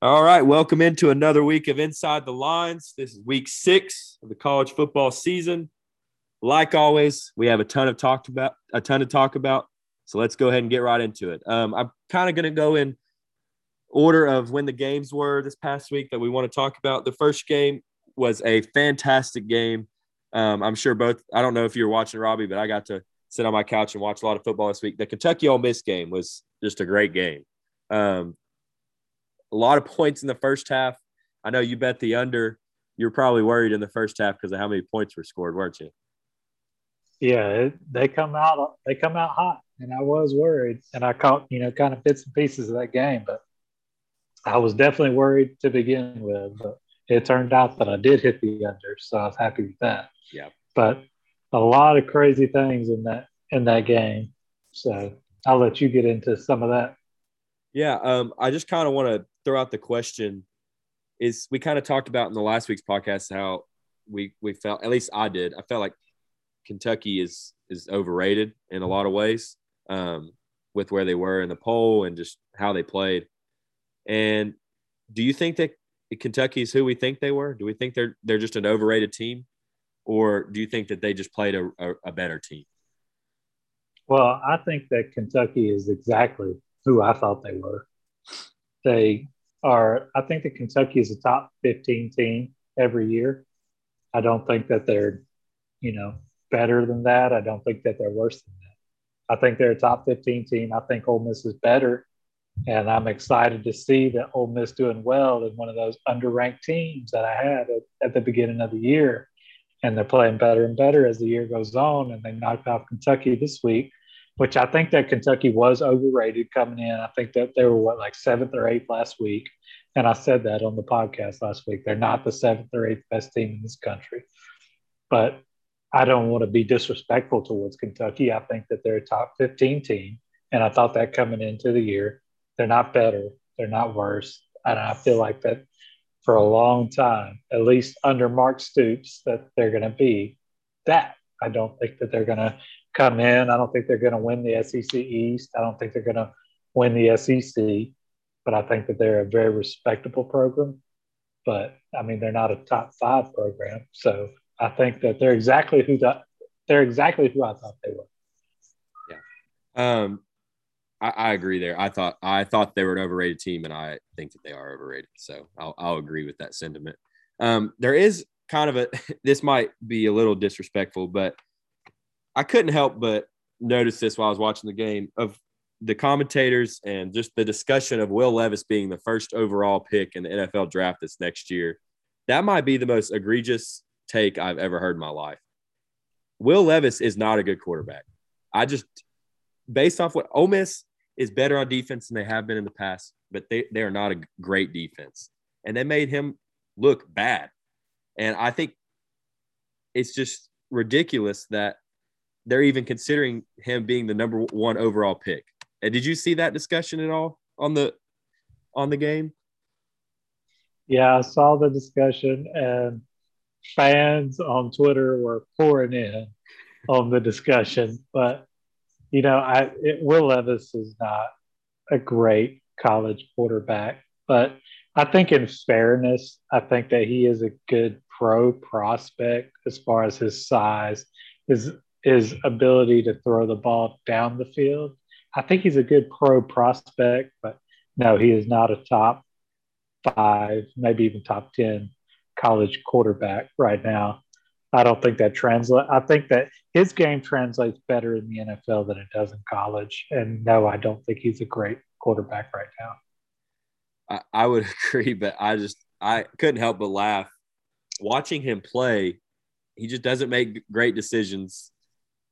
All right, welcome into another week of Inside the Lines. This is week six of the college football season. Like always, we have a ton of talked about, a ton to talk about. So let's go ahead and get right into it. Um, I'm kind of going to go in order of when the games were this past week that we want to talk about. The first game was a fantastic game. Um, I'm sure both. I don't know if you were watching Robbie, but I got to sit on my couch and watch a lot of football this week. The Kentucky Ole Miss game was just a great game. Um, a lot of points in the first half. I know you bet the under. You're probably worried in the first half because of how many points were scored, weren't you? Yeah, it, they come out. They come out hot, and I was worried. And I caught you know kind of bits and pieces of that game, but I was definitely worried to begin with. But it turned out that I did hit the under, so I was happy with that. Yeah. But a lot of crazy things in that in that game. So I'll let you get into some of that. Yeah, um, I just kind of want to throw out the question: Is we kind of talked about in the last week's podcast how we we felt at least I did. I felt like Kentucky is is overrated in a lot of ways um, with where they were in the poll and just how they played. And do you think that Kentucky is who we think they were? Do we think they're they're just an overrated team, or do you think that they just played a, a, a better team? Well, I think that Kentucky is exactly who I thought they were. They are, I think that Kentucky is a top 15 team every year. I don't think that they're, you know, better than that. I don't think that they're worse than that. I think they're a top 15 team. I think Ole Miss is better. And I'm excited to see that Ole Miss doing well in one of those underranked teams that I had at, at the beginning of the year. And they're playing better and better as the year goes on. And they knocked off Kentucky this week which I think that Kentucky was overrated coming in. I think that they were what like seventh or eighth last week, and I said that on the podcast last week. They're not the seventh or eighth best team in this country, but I don't want to be disrespectful towards Kentucky. I think that they're a top fifteen team, and I thought that coming into the year, they're not better, they're not worse, and I feel like that for a long time, at least under Mark Stoops, that they're going to be that. I don't think that they're going to come in. I don't think they're going to win the SEC East. I don't think they're going to win the SEC, but I think that they're a very respectable program. But I mean, they're not a top five program, so I think that they're exactly who the, they're exactly who I thought they were. Yeah, um, I, I, agree there. I thought I thought they were an overrated team, and I think that they are overrated. So I'll, I'll agree with that sentiment. Um, there is kind of a this might be a little disrespectful, but I couldn't help but notice this while I was watching the game of the commentators and just the discussion of Will Levis being the first overall pick in the NFL draft this next year. That might be the most egregious take I've ever heard in my life. Will Levis is not a good quarterback. I just, based off what Ole Miss is better on defense than they have been in the past, but they, they are not a great defense. And they made him look bad. And I think it's just ridiculous that they're even considering him being the number one overall pick. And did you see that discussion at all on the on the game? Yeah, I saw the discussion, and fans on Twitter were pouring in on the discussion. But you know, I it, Will Levis is not a great college quarterback, but I think in fairness, I think that he is a good pro prospect as far as his size. His his ability to throw the ball down the field. I think he's a good pro prospect, but no, he is not a top five, maybe even top 10 college quarterback right now. I don't think that translates. I think that his game translates better in the NFL than it does in college. And no, I don't think he's a great quarterback right now. I, I would agree, but I just I couldn't help but laugh watching him play. He just doesn't make great decisions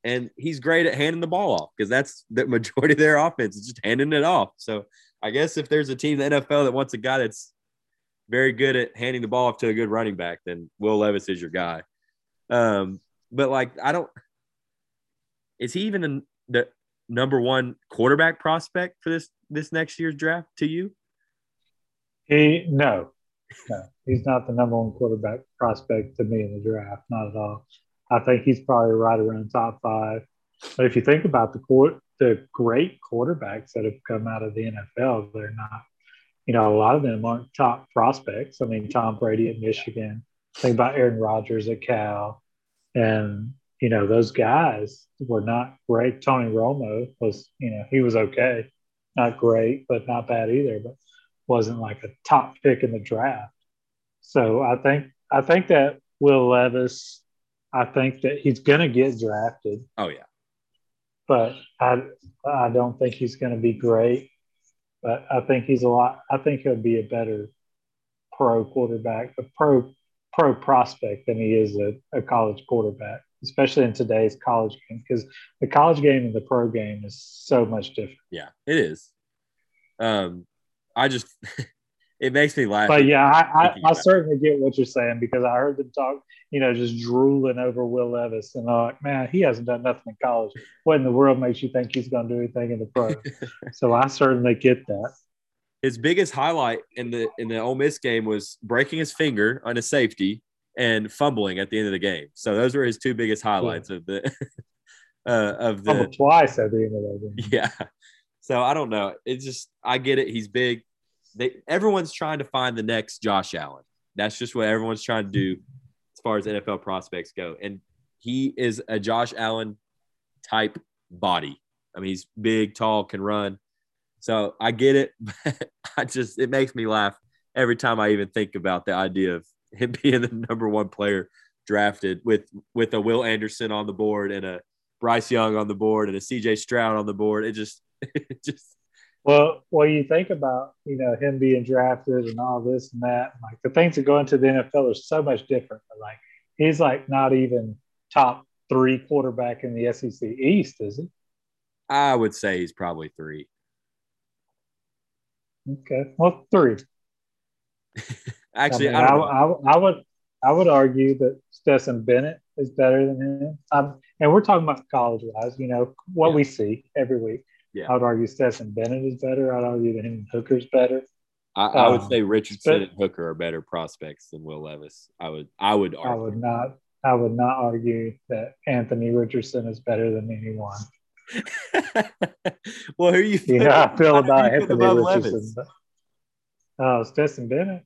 and he's great at handing the ball off because that's the majority of their offense is just handing it off. So I guess if there's a team in the NFL that wants a guy that's very good at handing the ball off to a good running back, then Will Levis is your guy. Um, but like, I don't. Is he even the number one quarterback prospect for this this next year's draft to you? He no, no, he's not the number one quarterback prospect to me in the draft. Not at all. I think he's probably right around top five. But if you think about the court, the great quarterbacks that have come out of the NFL, they're not you know, a lot of them aren't top prospects. I mean, Tom Brady at Michigan, think about Aaron Rodgers at Cal. And, you know, those guys were not great. Tony Romo was, you know, he was okay. Not great, but not bad either, but wasn't like a top pick in the draft. So I think I think that Will Levis, I think that he's gonna get drafted. Oh yeah. But I I don't think he's gonna be great but I think he's a lot. I think he'll be a better pro quarterback, a pro pro prospect than he is a, a college quarterback, especially in today's college game because the college game and the pro game is so much different. Yeah, it is. Um, I just it makes me laugh. But yeah, I, I, I certainly get what you're saying because I heard them talk, you know, just drooling over Will Levis, and I'm like, man, he hasn't done nothing in college. What in the world makes you think he's going to do anything in the pro? so I certainly get that. His biggest highlight in the in the Ole Miss game was breaking his finger on a safety and fumbling at the end of the game. So those were his two biggest highlights yeah. of the uh, of the Fumbled twice at the end of that game. Yeah. So I don't know. It's just I get it. He's big they everyone's trying to find the next Josh Allen. That's just what everyone's trying to do as far as NFL prospects go. And he is a Josh Allen type body. I mean, he's big, tall, can run. So I get it. I just it makes me laugh every time I even think about the idea of him being the number one player drafted with with a Will Anderson on the board and a Bryce Young on the board and a CJ Stroud on the board. It just it just well, well, you think about you know him being drafted and all this and that. Like the things that go into the NFL are so much different. Like he's like not even top three quarterback in the SEC East, is he? I would say he's probably three. Okay, well, three. Actually, I, mean, I, I, I, would I would argue that Stetson Bennett is better than him. Um, and we're talking about college wise, you know, what yeah. we see every week. Yeah. I would argue Stetson Bennett is better. I'd argue that him Hooker's better. I, I would um, say Richardson and Hooker are better prospects than Will Levis. I would I would argue. I would not I would not argue that Anthony Richardson is better than anyone. well, who are you? You know, I feel about Anthony about Richardson. Oh, uh, Stetson Bennett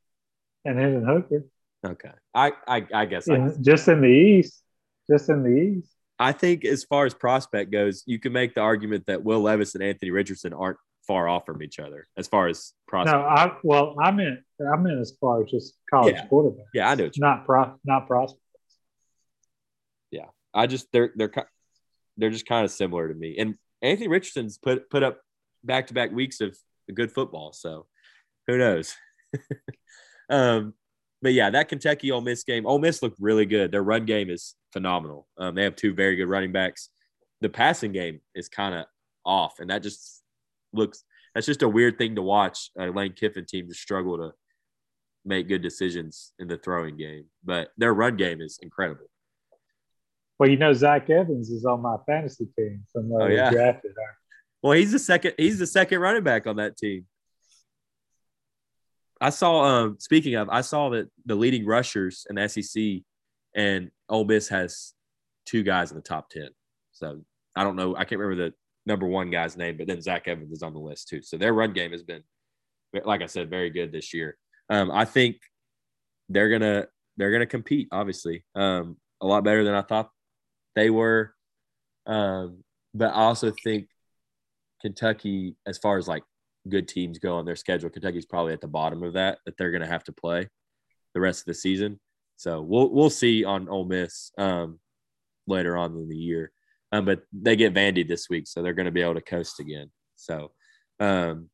and Hendon Hooker. Okay, I I, I guess in, I just in the East, just in the East. I think as far as prospect goes, you can make the argument that Will Levis and Anthony Richardson aren't far off from each other as far as prospect. No, I well, I meant I meant as far as just college yeah. quarterback. Yeah, I know. Not pro, not prospects. Yeah, I just they're they're they're just kind of similar to me. And Anthony Richardson's put put up back to back weeks of good football, so who knows? um, but yeah, that Kentucky Ole Miss game, Ole Miss looked really good. Their run game is phenomenal. Um, they have two very good running backs. The passing game is kind of off, and that just looks. That's just a weird thing to watch. A Lane Kiffin team to struggle to make good decisions in the throwing game, but their run game is incredible. Well, you know, Zach Evans is on my fantasy team from uh, oh, yeah. drafted. Well, he's the second. He's the second running back on that team. I saw. Um, speaking of, I saw that the leading rushers in the SEC and Ole Miss has two guys in the top ten. So I don't know. I can't remember the number one guy's name, but then Zach Evans is on the list too. So their run game has been, like I said, very good this year. Um, I think they're gonna they're gonna compete. Obviously, um, a lot better than I thought they were. Um, but I also think Kentucky, as far as like good teams go on their schedule. Kentucky's probably at the bottom of that that they're going to have to play the rest of the season. So we'll we'll see on Ole Miss um, later on in the year. Um, but they get Vandy this week, so they're going to be able to coast again. So um,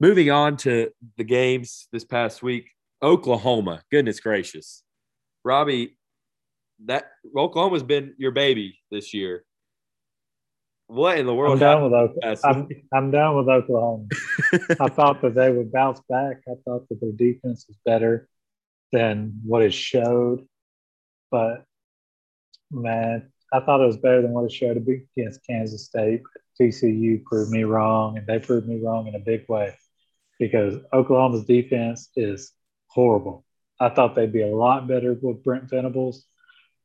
moving on to the games this past week, Oklahoma. Goodness gracious, Robbie, that Oklahoma's been your baby this year. What in the world? I'm down with Oklahoma. I'm, I'm done with Oklahoma. I thought that they would bounce back. I thought that their defense was better than what it showed. But man, I thought it was better than what it showed against Kansas State. TCU proved me wrong, and they proved me wrong in a big way because Oklahoma's defense is horrible. I thought they'd be a lot better with Brent Venables,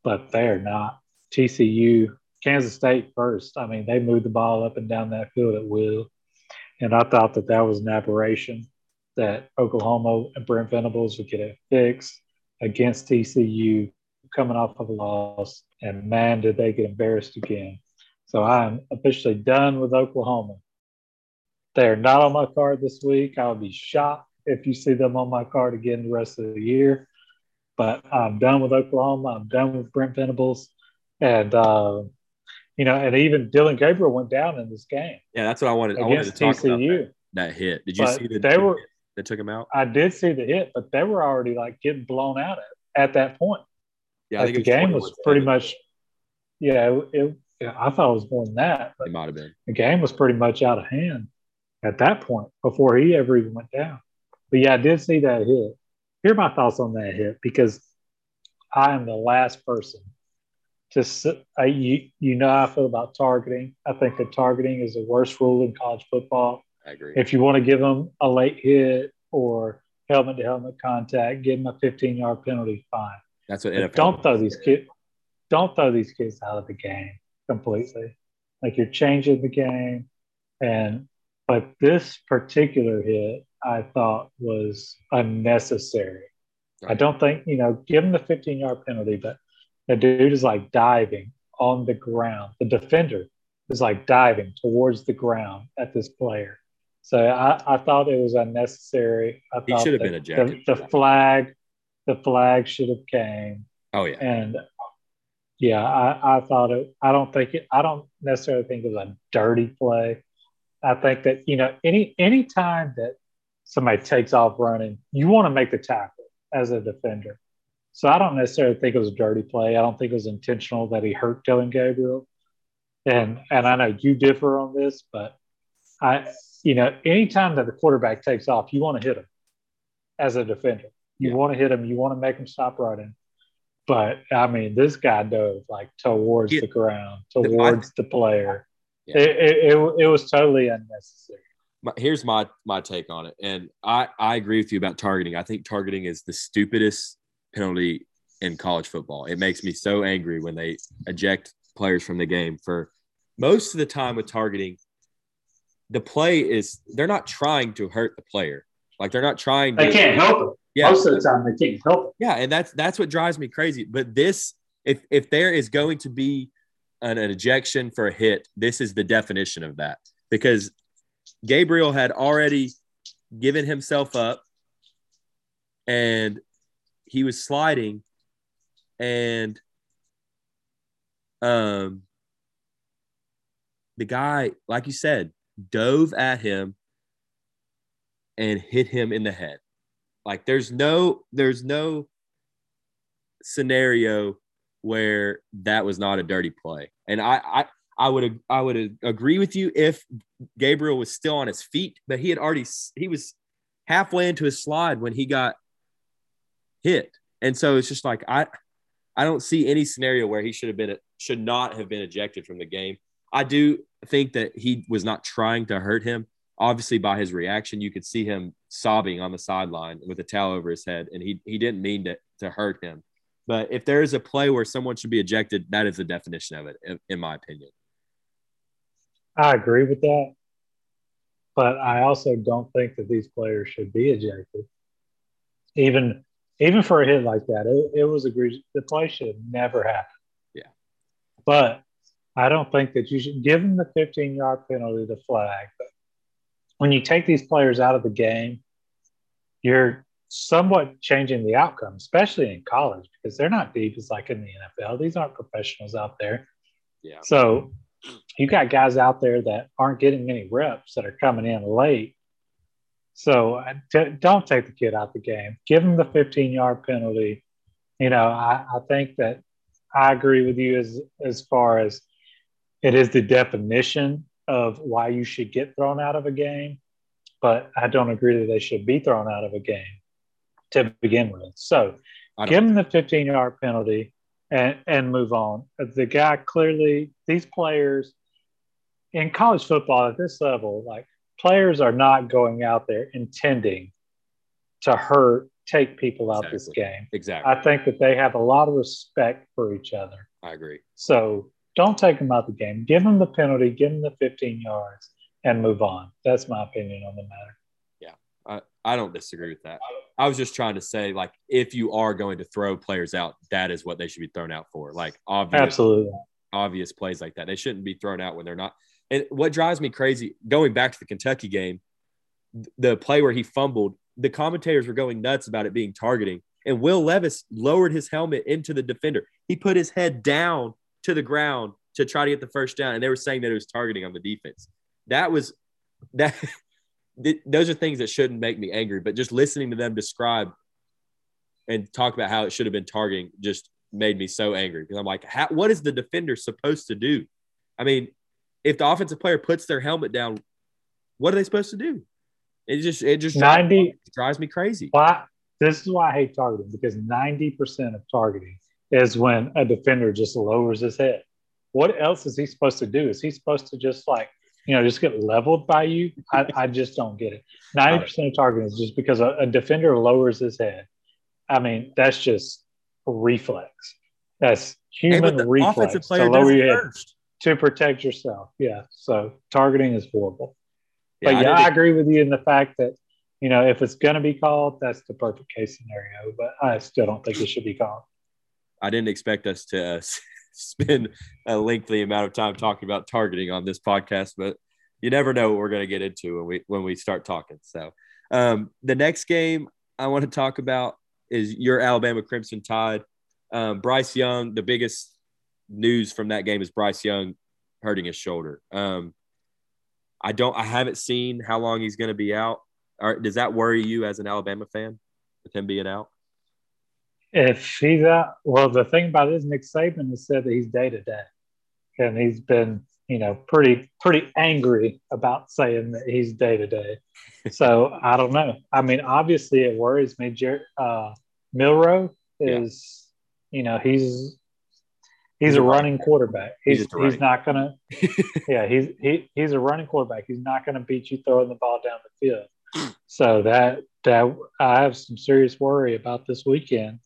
but they're not. TCU Kansas State first. I mean, they moved the ball up and down that field at will. And I thought that that was an aberration. that Oklahoma and Brent Venables would get it fixed against TCU coming off of a loss. And man, did they get embarrassed again. So I'm officially done with Oklahoma. They're not on my card this week. I would be shocked if you see them on my card again the rest of the year. But I'm done with Oklahoma. I'm done with Brent Venables. And, uh, you know, and even Dillon Gabriel went down in this game. Yeah, that's what I wanted. I wanted to talk TCU. about that, that hit. Did you but see the, they were, that took him out? I did see the hit, but they were already like getting blown out at, at that point. Yeah, like the game was pretty much. Yeah, it, it, I thought it was more than that. But It might have been. The game was pretty much out of hand at that point before he ever even went down. But yeah, I did see that hit. Here are my thoughts on that hit because I am the last person to I, you, you know how I feel about targeting. I think that targeting is the worst rule in college football. I agree. If you want to give them a late hit or helmet to helmet contact, give them a 15 yard penalty, fine. That's what NFL don't throw these kids don't throw these kids out of the game completely. Like you're changing the game. And but this particular hit I thought was unnecessary. Right. I don't think, you know, give him the 15 yard penalty, but the dude is like diving on the ground. The defender is like diving towards the ground at this player. So I, I thought it was unnecessary. I he should have been ejected. The, the flag, the flag should have came. Oh yeah. And yeah, I, I thought it. I don't think it. I don't necessarily think it was a dirty play. I think that you know any any time that somebody takes off running, you want to make the tackle as a defender. So I don't necessarily think it was a dirty play. I don't think it was intentional that he hurt Dillon Gabriel. And and I know you differ on this, but I you know, anytime that the quarterback takes off, you want to hit him as a defender. You yeah. want to hit him, you want to make him stop running. But I mean, this guy dove like towards yeah. the ground, towards the player. Yeah. It, it, it, it was totally unnecessary here's my my take on it and i i agree with you about targeting i think targeting is the stupidest penalty in college football. It makes me so angry when they eject players from the game for most of the time with targeting. The play is they're not trying to hurt the player. Like they're not trying to, They can't help it. Yeah. Most of the time they can't help it. Yeah, and that's that's what drives me crazy. But this if if there is going to be an, an ejection for a hit, this is the definition of that. Because Gabriel had already given himself up and he was sliding and um the guy like you said dove at him and hit him in the head. Like there's no there's no scenario where that was not a dirty play. And i i I would I would agree with you if Gabriel was still on his feet, but he had already he was halfway into his slide when he got hit. And so it's just like I I don't see any scenario where he should have been should not have been ejected from the game. I do think that he was not trying to hurt him. Obviously, by his reaction, you could see him sobbing on the sideline with a towel over his head, and he he didn't mean to to hurt him. But if there is a play where someone should be ejected, that is the definition of it, in, in my opinion. I agree with that, but I also don't think that these players should be ejected. Even even for a hit like that, it, it was agreed. The play should never happen. Yeah. But I don't think that you should give them the 15 yard penalty, the flag. But when you take these players out of the game, you're somewhat changing the outcome, especially in college, because they're not deep as like in the NFL. These aren't professionals out there. Yeah. So you got guys out there that aren't getting many reps that are coming in late so uh, t- don't take the kid out the game. Give him the 15 yard penalty. You know, I, I think that I agree with you as as far as it is the definition of why you should get thrown out of a game, but I don't agree that they should be thrown out of a game to begin with. So give him the 15 yard penalty and, and move on. The guy clearly, these players in college football at this level, like players are not going out there intending to hurt, take people out exactly. this game. Exactly. I think that they have a lot of respect for each other. I agree. So don't take them out the game. Give them the penalty, give them the 15 yards, and move on. That's my opinion on the matter. Yeah, I, I don't disagree with that. I was just trying to say, like, if you are going to throw players out, that is what they should be thrown out for. Like, obvious, Absolutely. obvious plays like that. They shouldn't be thrown out when they're not. And what drives me crazy, going back to the Kentucky game, the play where he fumbled, the commentators were going nuts about it being targeting. And Will Levis lowered his helmet into the defender. He put his head down to the ground to try to get the first down. And they were saying that it was targeting on the defense. That was that those are things that shouldn't make me angry, but just listening to them describe and talk about how it should have been targeting just made me so angry because I'm like, how, what is the defender supposed to do? I mean, if the offensive player puts their helmet down, what are they supposed to do? It just it just drives, 90 drives me crazy. Why? This is why I hate targeting because 90% of targeting is when a defender just lowers his head. What else is he supposed to do? Is he supposed to just like, you know, just get leveled by you? I, I just don't get it. 90% of targeting is just because a, a defender lowers his head. I mean, that's just reflex. That's human the reflex offensive to lower your head first. To protect yourself. Yeah. So targeting is horrible. Yeah, but yeah, I, didn't- agree with you in the fact that you know if it's going to be called, that's the perfect case scenario. But I still don't think it should be called. I didn't expect us to uh, spend a lengthy amount of time talking about targeting on this podcast, but you never know what we're going to get into when we when we start talking. So, um, the next game I want to talk about is your Alabama Crimson Tide. Um, Bryce Young. The biggest news from that game is Bryce Young hurting his shoulder. Um, I don't. I haven't seen how long he's going to be out. Or does that worry you as an Alabama fan with him being out? If he's out, well, the thing about it is Nick Saban has said that he's day to day, and he's been you know pretty pretty angry about saying that he's day to day. So I don't know. I mean, obviously it worries me. Jer- uh, Milroe Yeah. is, you know, he's He's he's, a running running quarterback. He's He's he's not gonna. yeah, he's he, he's a running quarterback. He's not gonna beat you throwing the ball down the field. So that that I have some serious worry about this weekend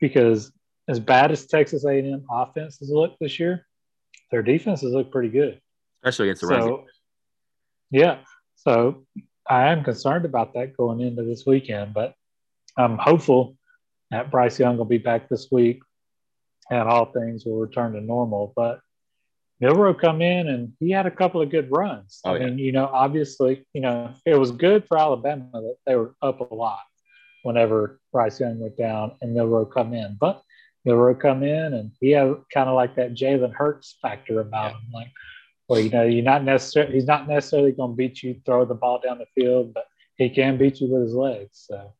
because as bad as Texas A&M offenses look this year, their defenses look pretty good. Especially against the. So, yeah. So I am concerned about that going into this weekend, but I'm hopeful that Bryce Young will be back this week and all things will return to normal. But Milroe come in and he had a couple of good runs. Oh, I yeah. mean, you know, obviously, you know, it was good for Alabama that they were up a lot whenever Bryce Young went down and Milroe come in. But Milroe come in and he had kind of like that Jalen Hurts factor about Yeah. him. Like, well, you know, you're not necessarily he's not necessarily going to beat you, throw the ball down the field, but he can beat you with his legs. So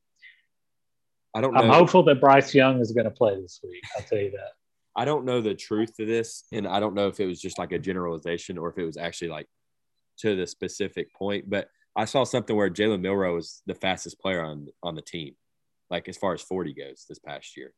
I don't know. I'm hopeful that Bryce Young is going to play this week. I'll tell you that. I don't know the truth to this, and I don't know if it was just like a generalization or if it was actually like to the specific point. But I saw something where Jalen Milroe was the fastest player on on the team, like as far as forty goes this past year.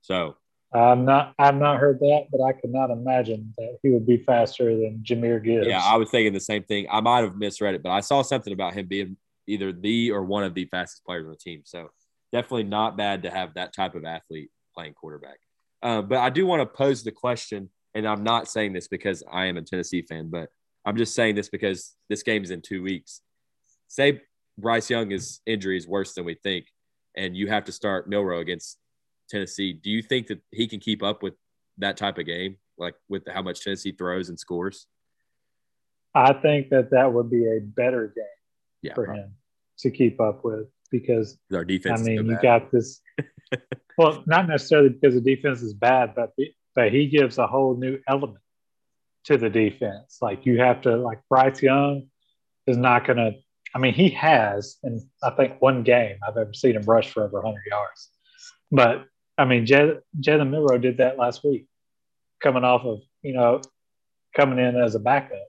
So I'm not. I've not heard that, but I could not imagine that he would be faster than Jahmyr Gibbs. yeah, I was thinking the same thing. I might have misread it, but I saw something about him being either the or one of the fastest players on the team. So definitely not bad to have that type of athlete playing quarterback. Uh, but I do want to pose the question, and I'm not saying this because I am a Tennessee fan, but I'm just saying this because this game is in two weeks. Say Bryce Young's injury is worse than we think, and you have to start Milroe against Tennessee. Do you think that he can keep up with that type of game, like with how much Tennessee throws and scores? I think that that would be a better game Yeah, for probably. him to keep up with because our defense. I mean, you bad. got this. well, not necessarily because the defense is bad, but but he gives a whole new element to the defense. Like you have to like Bryce Young is not going to. I mean, he has, and I think one game I've ever seen him rush for over 100 yards. But I mean, Jalen Milroe did that last week, coming off of you know coming in as a backup.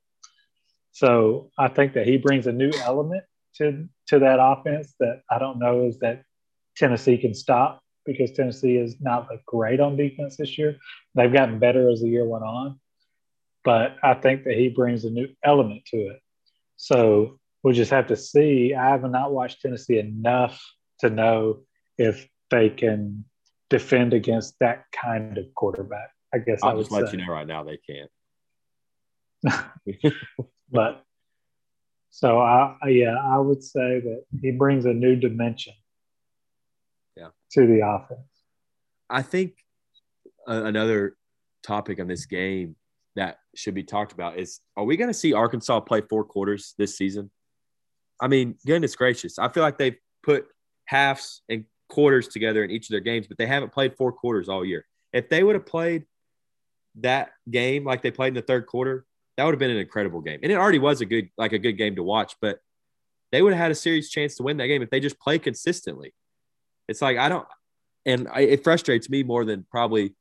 So I think that he brings a new element to to that offense that I don't know is that Tennessee can stop because Tennessee is not like great on defense this year. They've gotten better as the year went on, but I think that he brings a new element to it. So we'll just have to see. I have not watched Tennessee enough to know if they can defend against that kind of quarterback. I guess I I'll would just let say. you know right now they can't. But So I, yeah, I would say that he brings a new dimension. Yeah. To the offense. I think another topic on this game that should be talked about is: Are we going to see Arkansas play four quarters this season? I mean, goodness gracious, I feel like they've put halves and quarters together in each of their games, but they haven't played four quarters all year. If they would have played that game like they played in the third quarter, that would have been an incredible game. And it already was a good, like a good game to watch, but they would have had a serious chance to win that game if they just play consistently. It's like, I don't, and I, it frustrates me more than probably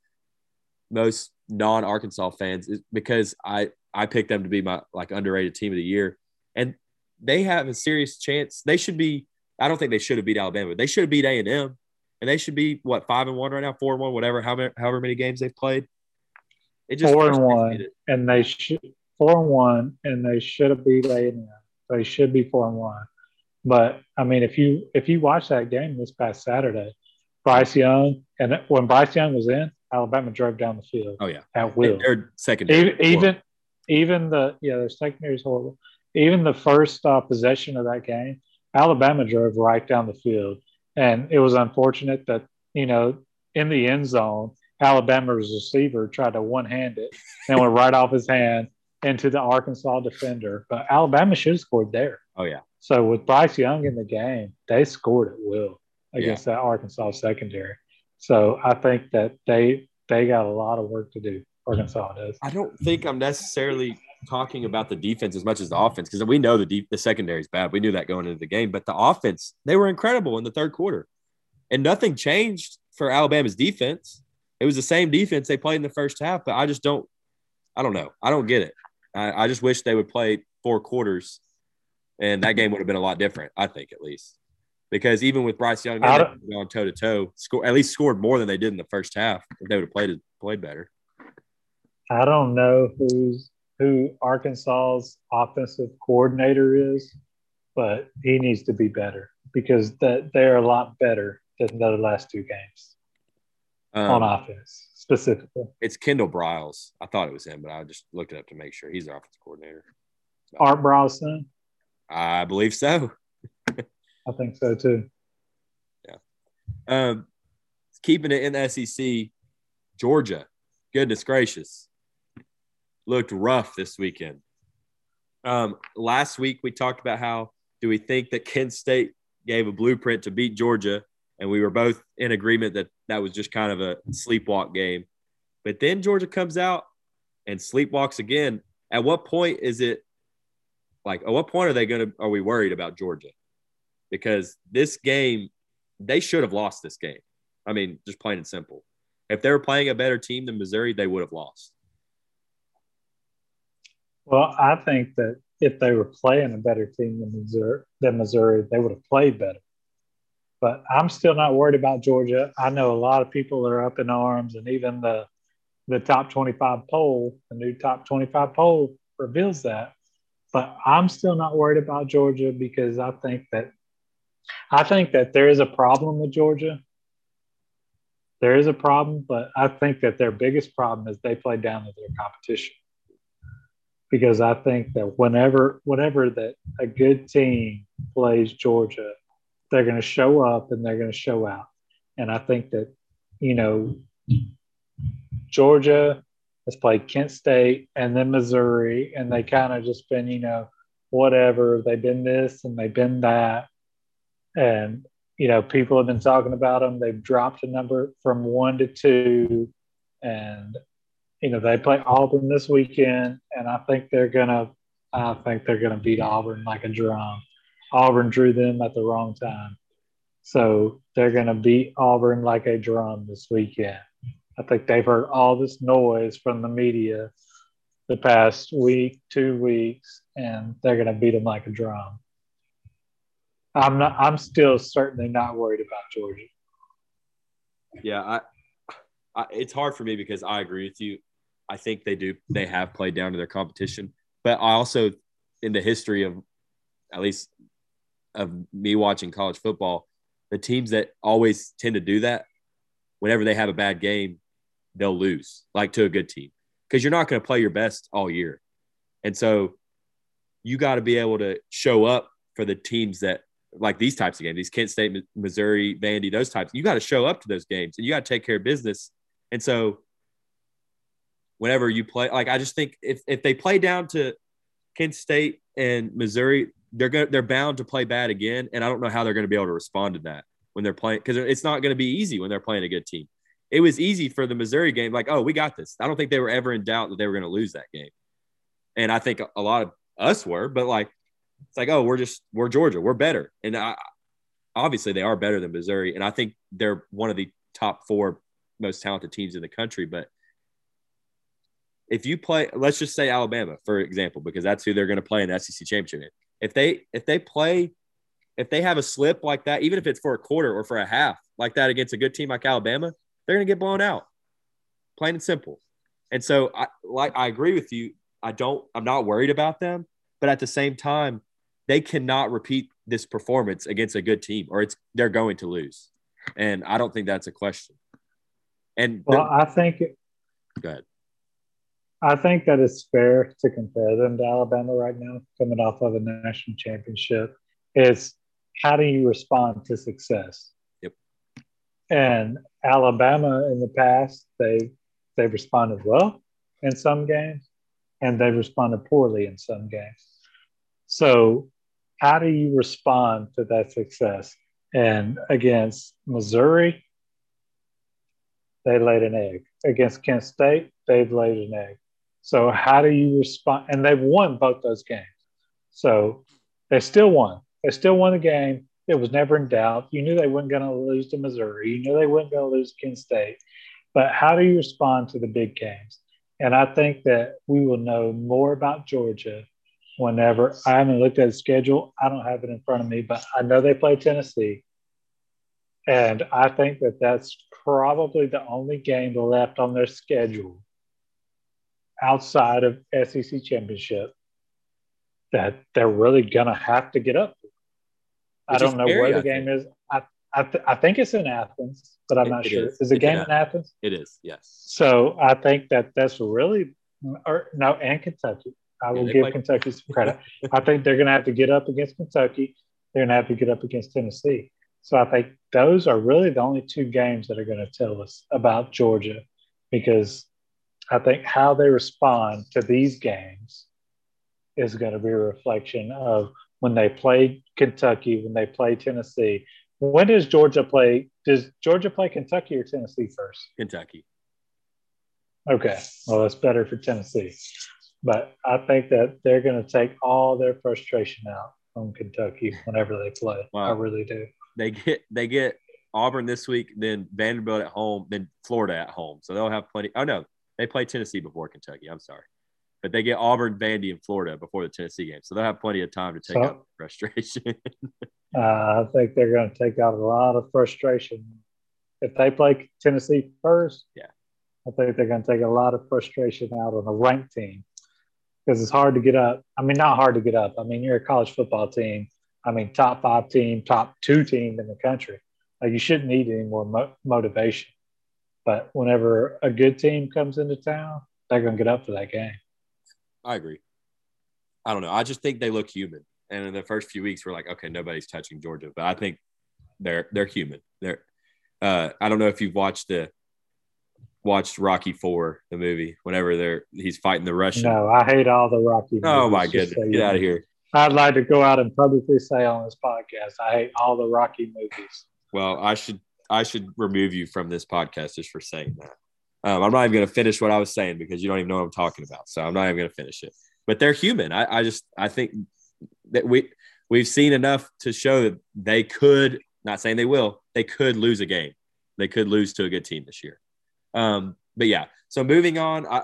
most non Arkansas fans because I, I picked them to be my like underrated team of the year. And they have a serious chance. They should be, I don't think they should have beat Alabama. They should have beat A&M and they should be what five and one right now, four and one, whatever, however, however many games they've played. It just four and one, and they should four and one, and they should A and M. They should be four and one. But I mean, if you if you watch that game this past Saturday, Bryce Young and when Bryce Young was in, Alabama drove down the field. Oh yeah, at will. Their secondary, even, even even the yeah, their secondary is horrible. Even the first uh, possession of that game, Alabama drove right down the field, and it was unfortunate that you know in the end zone Alabama's receiver tried to one hand it and went right off his hand into the Arkansas defender. But Alabama should have scored there. Oh, yeah. So with Bryce Young in the game, they scored at will against yeah. that Arkansas secondary. So I think that they they got a lot of work to do. Arkansas does. I don't think I'm necessarily talking about the defense as much as the offense because we know the deep, the secondary is bad. We knew that going into the game, but the offense they were incredible in the third quarter, and nothing changed for Alabama's defense. It was the same defense they played in the first half, but I just don't, I don't know. I don't get it. I, I just wish they would play four quarters, and that game would have been a lot different. I think at least because even with Bryce Young going toe to toe, score at least scored more than they did in the first half. If they would have played played better. I don't know who's who Arkansas's offensive coordinator is, but he needs to be better because that they're a lot better than the last two games um, on offense specifically. It's Kendall Briles. I thought it was him, but I just looked it up to make sure he's the offense coordinator. Art Briles' I believe so. I think so too. Yeah. Um, keeping it in the SEC, Georgia, goodness gracious, looked rough this weekend. Um, last week we talked about how do we think that Kent State gave a blueprint to beat Georgia and we were both in agreement that that was just kind of a sleepwalk game. But then Georgia comes out and sleepwalks again. At what point is it like? At what point are they going to? Are we worried about Georgia? Because this game, they should have lost this game. I mean, just plain and simple. If they were playing a better team than Missouri, they would have lost. Well, I think that if they were playing a better team than Missouri, than Missouri, they would have played better. But I'm still not worried about Georgia. I know a lot of people are up in arms, and even the the top 25 poll, the new top 25 poll reveals that. But I'm still not worried about Georgia because I think that I think that there is a problem with Georgia. There is a problem, but I think that their biggest problem is they play down to their competition. Because I think that whenever whenever that a good team plays Georgia, they're going to show up and they're going to show out. And I think that, you know, Georgia has played Kent State and then Missouri, and they kind of just been, you know, whatever. They've been this and they've been that. And, you know, people have been talking about them. They've dropped a number from one to two. And, you know, they play Auburn this weekend. And I think they're going to, I think they're going to beat Auburn like a drum. Auburn drew them at the wrong time. So they're going to beat Auburn like a drum this weekend. I think they've heard all this noise from the media the past week, two weeks, and they're going to beat them like a drum. I'm not. I'm still certainly not worried about Georgia. Yeah, I, I, it's hard for me because I agree with you. I think they do. They have played down to their competition, but I also, in the history of, at least of me watching college football, the teams that always tend to do that, whenever they have a bad game, they'll lose, like to a good team, because you're not going to play your best all year. And so you got to be able to show up for the teams that like these types of games, these Kent State, Missouri, Vandy, those types. You got to show up to those games and you got to take care of business. And so, whenever you play, like I just think if if they play down to Kent State and Missouri, they're going to they're bound to play bad again. And I don't know how they're going to be able to respond to that when they're playing because it's not going to be easy when they're playing a good team. It was easy for the Missouri game, like, oh, we got this. I don't think they were ever in doubt that they were going to lose that game. And I think a lot of us were, but like it's like, oh, we're just we're Georgia, we're better, and I, obviously they are better than Missouri, and I think they're one of the top four most talented teams in the country. But if you play, let's just say Alabama, for example, because that's who they're going to play in the SEC championship. If they if they play, if they have a slip like that, even if it's for a quarter or for a half like that against a good team like Alabama, they're going to get blown out, plain and simple. And so, I like I agree with you. I don't. I'm not worried about them, but at the same time, they cannot repeat this performance against a good team, or it's they're going to lose. And I don't think that's a question. And well, the, I think. Go ahead. I think that it's fair to compare them to Alabama right now, coming off of a national championship. Is how do you respond to success? Yep. And Alabama in the past, they they've responded well in some games, and they've responded poorly in some games. So how do you respond to that success? And against Missouri, they laid an egg. Against Kent State, they've laid an egg. So how do you respond? And they've won both those games. So they still won. They still won the game. It was never in doubt. You knew they weren't going to lose to Missouri. You knew they weren't going to lose to Kent State. But how do you respond to the big games? And I think that we will know more about Georgia whenever I haven't looked at the schedule. I don't have it in front of me, but I know they play Tennessee. And I think that that's probably the only game left on their schedule outside of SEC championship that they're really going to have to get up. I don't know scary, where the game is. I, I, th- I, think it's in Athens, but I'm it, not it sure. Is, is the game in Athens? It is, yes. So I think that that's really, or no, and Kentucky. I will yeah, give Kentucky some credit. I think they're going to have to get up against Kentucky. They're going to have to get up against Tennessee. So I think those are really the only two games that are going to tell us about Georgia because I think how they respond to these games is going to be a reflection of when they play Kentucky, when they play Tennessee. When does Georgia play? Does Georgia play Kentucky or Tennessee first? Kentucky. Okay. Well, that's better for Tennessee. But I think that they're going to take all their frustration out on Kentucky whenever they play. Wow. I really do. They get they get Auburn this week, then Vanderbilt at home, then Florida at home. So they'll have plenty. Oh no, they play Tennessee before Kentucky. I'm sorry, but they get Auburn, Vandy, and Florida before the Tennessee game. So they'll have plenty of time to take so, out frustration. uh, I think they're going to take out a lot of frustration if they play Tennessee first. Yeah, I think they're going to take a lot of frustration out on a ranked team because it's hard to get up. I mean, not hard to get up. I mean, you're a college football team. I mean, top five team, top two team in the country. Like you shouldn't need any more mo- motivation. But whenever a good team comes into town, they're going to get up for that game. I agree. I don't know. I just think they look human. And in the first few weeks, we're like, okay, nobody's touching Georgia, but I think they're they're human. They're. Uh, I don't know if you've watched the watched Rocky Four, the movie, whenever they're he's fighting the Russian. No, I hate all the Rocky. Movies, oh my goodness, get out of here! I'd like to go out and publicly say on this podcast, I hate all the Rocky movies. Well, I should I should remove you from this podcast just for saying that. Um, I'm not even going to finish what I was saying because you don't even know what I'm talking about. So I'm not even going to finish it. But they're human. I, I just I think that we we've seen enough to show that they could. Not saying they will. They could lose a game. They could lose to a good team this year. Um, but yeah, so moving on, I,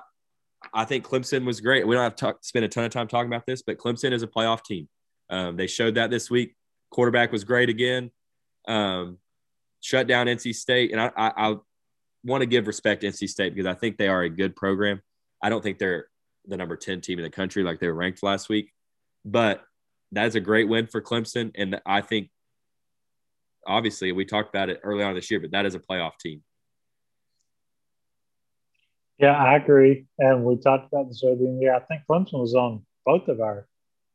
I think Clemson was great. We don't have to spend a ton of time talking about this, but Clemson is a playoff team. Um, they showed that this week. Quarterback was great again. Um, shut down NC State, and I, I, I want to give respect to NC State because I think they are a good program. I don't think they're the number 10 team in the country like they were ranked last week, but that is a great win for Clemson. And I think, obviously, we talked about it early on this year, but that is a playoff team. Yeah, I agree. And we talked about this earlier in the year. I think Clemson was on both of our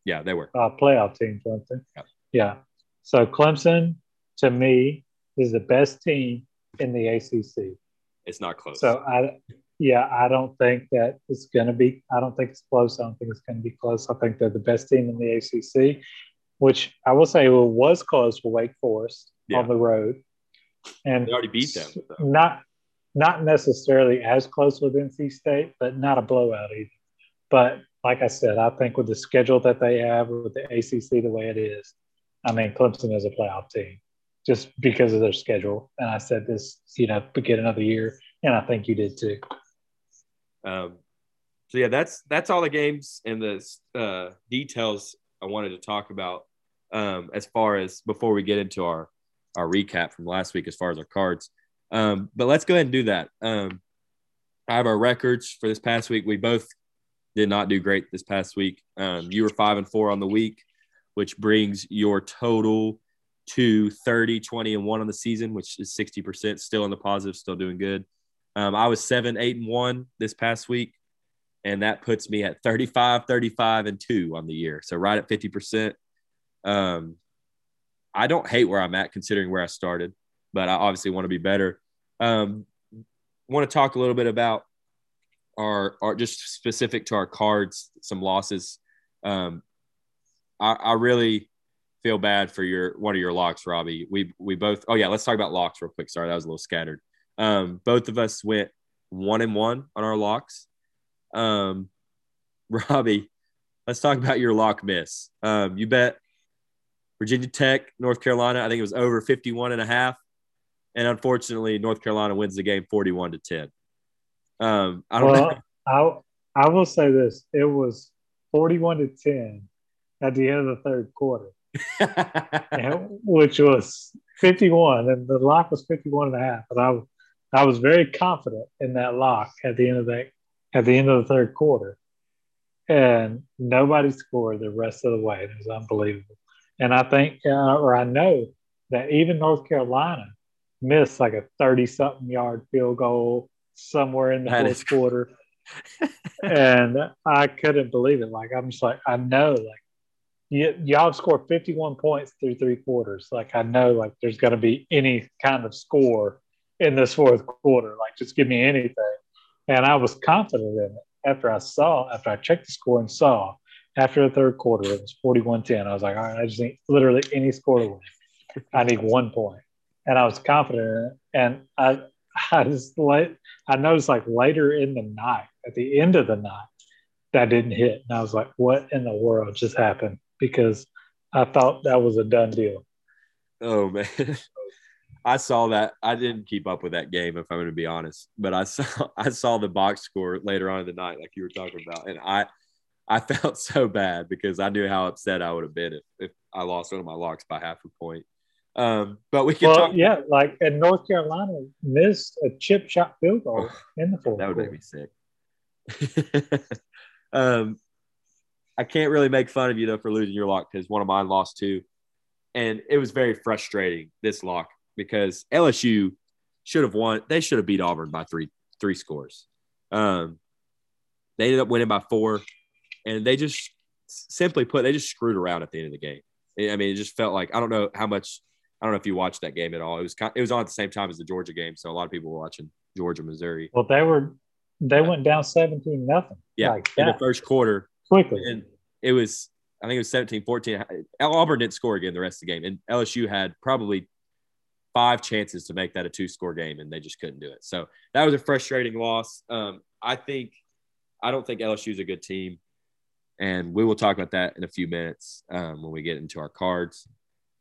Yeah, they were uh, playoff team. Clemson. Yep. Yeah. So Clemson, to me, is the best team in the ACC. It's not close. So I, yeah, I don't think that it's going to be. I don't think it's close. I don't think it's going to be close. I think they're the best team in the ACC, which I will say well, was close for Wake Forest Yeah. on the road, and they already beat them. so. not not necessarily as close with NC State, but not a blowout either. But like I said, I think with the schedule that they have with the ACC the way it is, I mean Clemson is a playoff team just because of their schedule. And I said this, you know, beginning another year, and I think you did too. Um, so yeah, that's that's all the games and the uh, details I wanted to talk about. Um, as far as before we get into our our recap from last week, as far as our cards. Um, but let's go ahead and do that. Um, I have our records for this past week. We both did not do great this past week. Um, you were five and four on the week, which brings your total to 30, 20, and one on the season, which is 60%, still in the positive, still doing good. Um, I was seven, eight, and one this past week, and that puts me at 35, 35, and two on the year. So right at 50%. Um, I don't hate where I'm at considering where I started, but I obviously want to be better. Um, want to talk a little bit about our, our just specific to our cards, some losses. Um, I, I really feel bad for your one of your locks, Robbie. We we both. Oh yeah, let's talk about locks real quick. Sorry, that was a little scattered. Um, both of us went one and one on our locks. Um, Robbie, let's talk about your lock miss. Um, you bet Virginia Tech, North Carolina. I think it was over 51 and a half. And unfortunately, North Carolina wins the game 41 to 10. Um, I don't know. I I will say this: it was forty-one to ten at the end of the third quarter, which was fifty-one, and the lock was 51 and a half. And I, I was very confident in that lock at the end of that at the end of the third quarter, and nobody scored the rest of the way. It was unbelievable. And I think, uh, or I know that even North Carolina missed like a thirty-something yard field goal somewhere in the That fourth is- quarter and I couldn't believe it. Like I'm just like I know, like y- y'all have scored 51 points through three quarters. Like I know, like there's going to be any kind of score in this fourth quarter. Like just give me anything, and I was confident in it after I saw, after I checked the score and saw after the third quarter it was 41-10. I was like, all right, I just need literally any score to win. I need one point, and I was confident in it, and I. I just let I noticed like later in the night, at the end of the night, that didn't hit. And I was like, what in the world just happened? Because I thought that was a done deal. Oh man. I saw that. I didn't keep up with that game if I'm going to be honest, but I saw I saw the box score later on in the night like you were talking about and I I felt so bad because I knew how upset I would have been if, if I lost one of my locks by half a point. Um, but we can Well, talk yeah, like and North Carolina missed a chip shot field goal in the fourth that would quarter. make me sick. um, I can't really make fun of you though for losing your lock because one of mine lost too, and it was very frustrating this lock because LSU should have won. They should have beat Auburn by three three scores. Um, they ended up winning by four, and they just simply put they just screwed around at the end of the game. I mean, it just felt like I don't know how much. I don't know if you watched that game at all. It was kind, it was on at the same time as the Georgia game, so a lot of people were watching Georgia Missouri. Well, they were they went down 17 nothing. Yeah, like in the first quarter, quickly. and it was I think it was 17 14 Auburn didn't score again the rest of the game and LSU had probably five chances to make that a two score game and they just couldn't do it. So that was a frustrating loss. Um, I think I don't think LSU is a good team and we will talk about that in a few minutes um, when we get into our cards.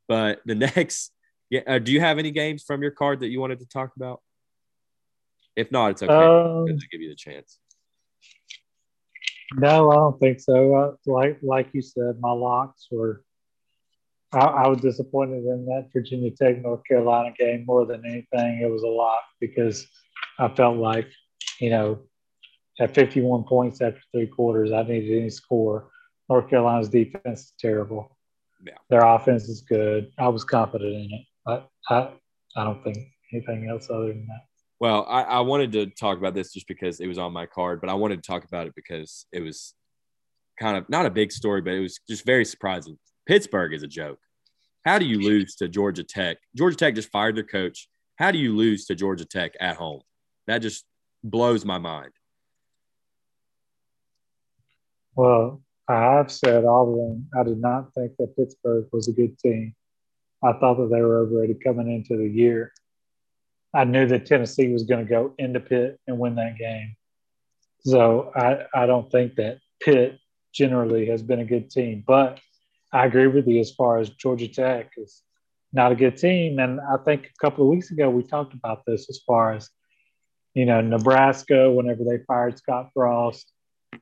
But the next yeah uh, do you have any games from your card that you wanted to talk about? If not it's okay. Um, give you the chance No, I don't think so. Uh, like like you said, my locks were. I, I was disappointed in that Virginia Tech North Carolina game more than anything. It was a lock because I felt like, you know, at 51 points after three quarters, I needed any score. North Carolina's defense is terrible. Yeah. Their offense is good. I was confident in it. I I, I don't think anything else other than that. Well, I, I wanted to talk about this just because it was on my card, but I wanted to talk about it because it was kind of not a big story, but it was just very surprising. Pittsburgh is a joke. How do you lose to Georgia Tech? Georgia Tech just fired their coach. How do you lose to Georgia Tech at home? That just blows my mind. Well, I've said all along, I did not think that Pittsburgh was a good team. I thought that they were overrated coming into the year. I knew that Tennessee was going to go into Pitt and win that game. So I, I don't think that Pitt generally has been a good team. But I agree with you as far as Georgia Tech is not a good team. And I think a couple of weeks ago we talked about this as far as, you know, Nebraska, whenever they fired Scott Frost.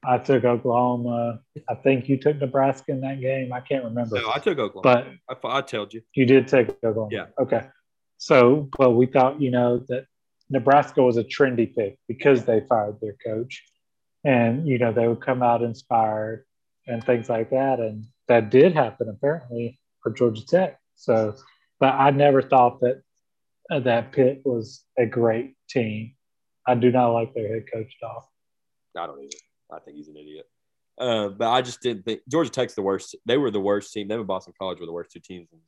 I took Oklahoma. I think you took Nebraska in that game. I can't remember. No, I took Oklahoma. But I, I told you. You did take Oklahoma. Yeah. Okay. So, but we thought, you know, that Nebraska was a trendy pick because they fired their coach and, you know, they would come out inspired and things like that. And that did happen apparently for Georgia Tech. So, but I never thought that uh, that Pitt was a great team. I do not like their head coach at all. I don't either. I think he's an idiot. Uh, but I just didn't think Georgia Tech's the worst. They were the worst team. Them and Boston College were the worst two teams in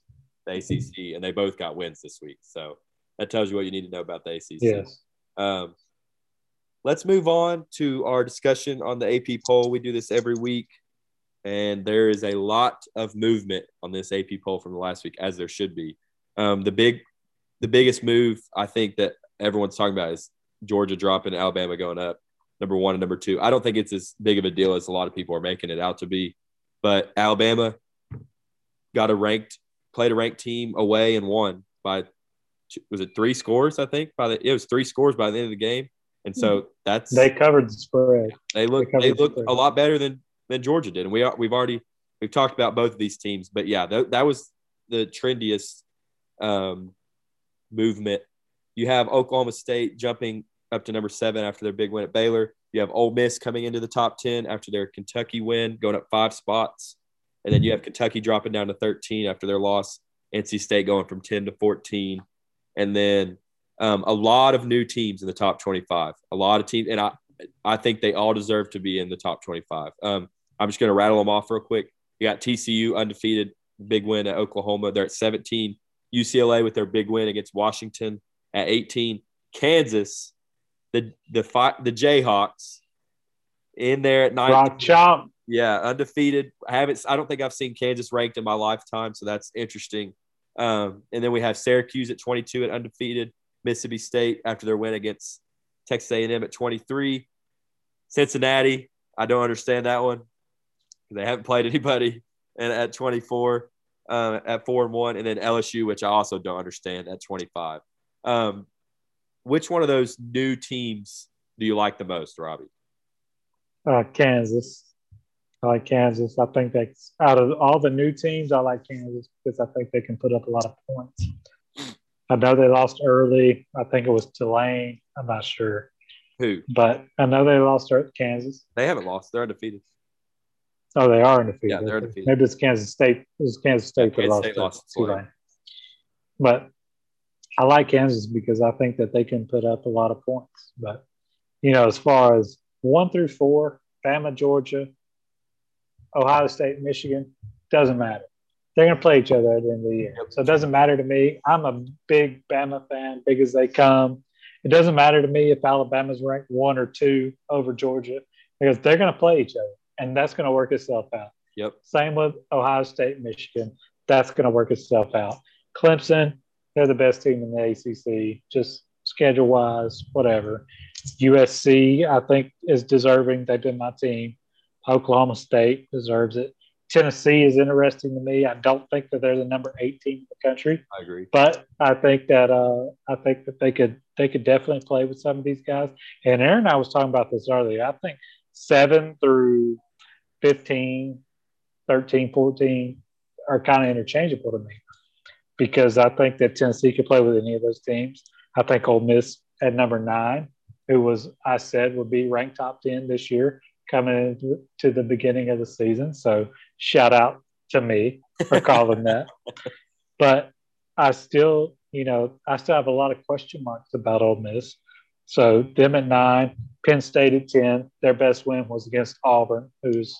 the ACC, and they both got wins this week. So that tells you what you need to know about the ACC. Yes. Um, let's move on to our discussion on the AP poll. We do this every week, and there is a lot of movement on this AP poll from the last week, as there should be. Um, the big, the biggest move I think that everyone's talking about is Georgia dropping, Alabama going up. Number one and number two. I don't think it's as big of a deal as a lot of people are making it out to be. But Alabama got a ranked, played a ranked team away and won by was it three scores? I think by the it was three scores by the end of the game, and so that's they covered the spread. They look they, they look the a lot better than than Georgia did, and we are, we've already we've talked about both of these teams, but yeah, that, that was the trendiest um, movement. You have Oklahoma State jumping up to number seven after their big win at Baylor. You have Ole Miss coming into the top ten after their Kentucky win, going up five spots, and then you have Kentucky dropping down to thirteen after their loss. NC State going from ten to fourteen and then um, a lot of new teams in the top 25. A lot of teams, and I I think they all deserve to be in the top 25. Um, I'm just going to rattle them off real quick. You got TCU undefeated, big win at Oklahoma. They're at 17. UCLA with their big win against Washington at 18. Kansas, the the the Jayhawks in there at 19. Rock chalk. Yeah, undefeated. I haven't. I don't think I've seen Kansas ranked in my lifetime, so that's interesting. Um, and then we have Syracuse at 22 at undefeated, Mississippi State after their win against Texas A&M at 23, Cincinnati. I don't understand that one. They haven't played anybody, and at 24, uh, at four and one, and then LSU, which I also don't understand at 25. Um, which one of those new teams do you like the most, Robbie? Uh, Kansas. I like Kansas. I think that's out of all the new teams, I like Kansas because I think they can put up a lot of points. I know they lost early. I think it was Tulane. I'm not sure. Who? But I know they lost to Kansas. They haven't lost. They're undefeated. Oh, they are undefeated. Yeah, they're undefeated. Maybe it's Kansas State. It was Kansas State that lost, State lost to Tulane. But I like Kansas because I think that they can put up a lot of points. But you know, as far as one through four, Bama, Georgia, Ohio State, Michigan, doesn't matter. They're going to play each other at the end of the year. So it doesn't matter to me. I'm a big Bama fan, big as they come. It doesn't matter to me if Alabama's ranked one or two over Georgia because they're going to play each other and that's going to work itself out. Yep. Same with Ohio State, Michigan. That's going to work itself out. Clemson, they're the best team in the ACC, just schedule wise, whatever. USC, I think, is deserving. They've been my team. Oklahoma State deserves it. Tennessee is interesting to me. I don't think that they're the number eight team in the country. I agree, but I think that uh, I think that they could they could definitely play with some of these guys. And Aaron and I was talking about this earlier. I think seven through 15, 13, 14 are kind of interchangeable to me because I think that Tennessee could play with any of those teams. I think Ole Miss at number nine, who was I said would be ranked top ten this year, coming into the beginning of the season. So shout out to me for calling that. But I still, you know, I still have a lot of question marks about Ole Miss. So them at nine, Penn State at ten. Their best win was against Auburn, who's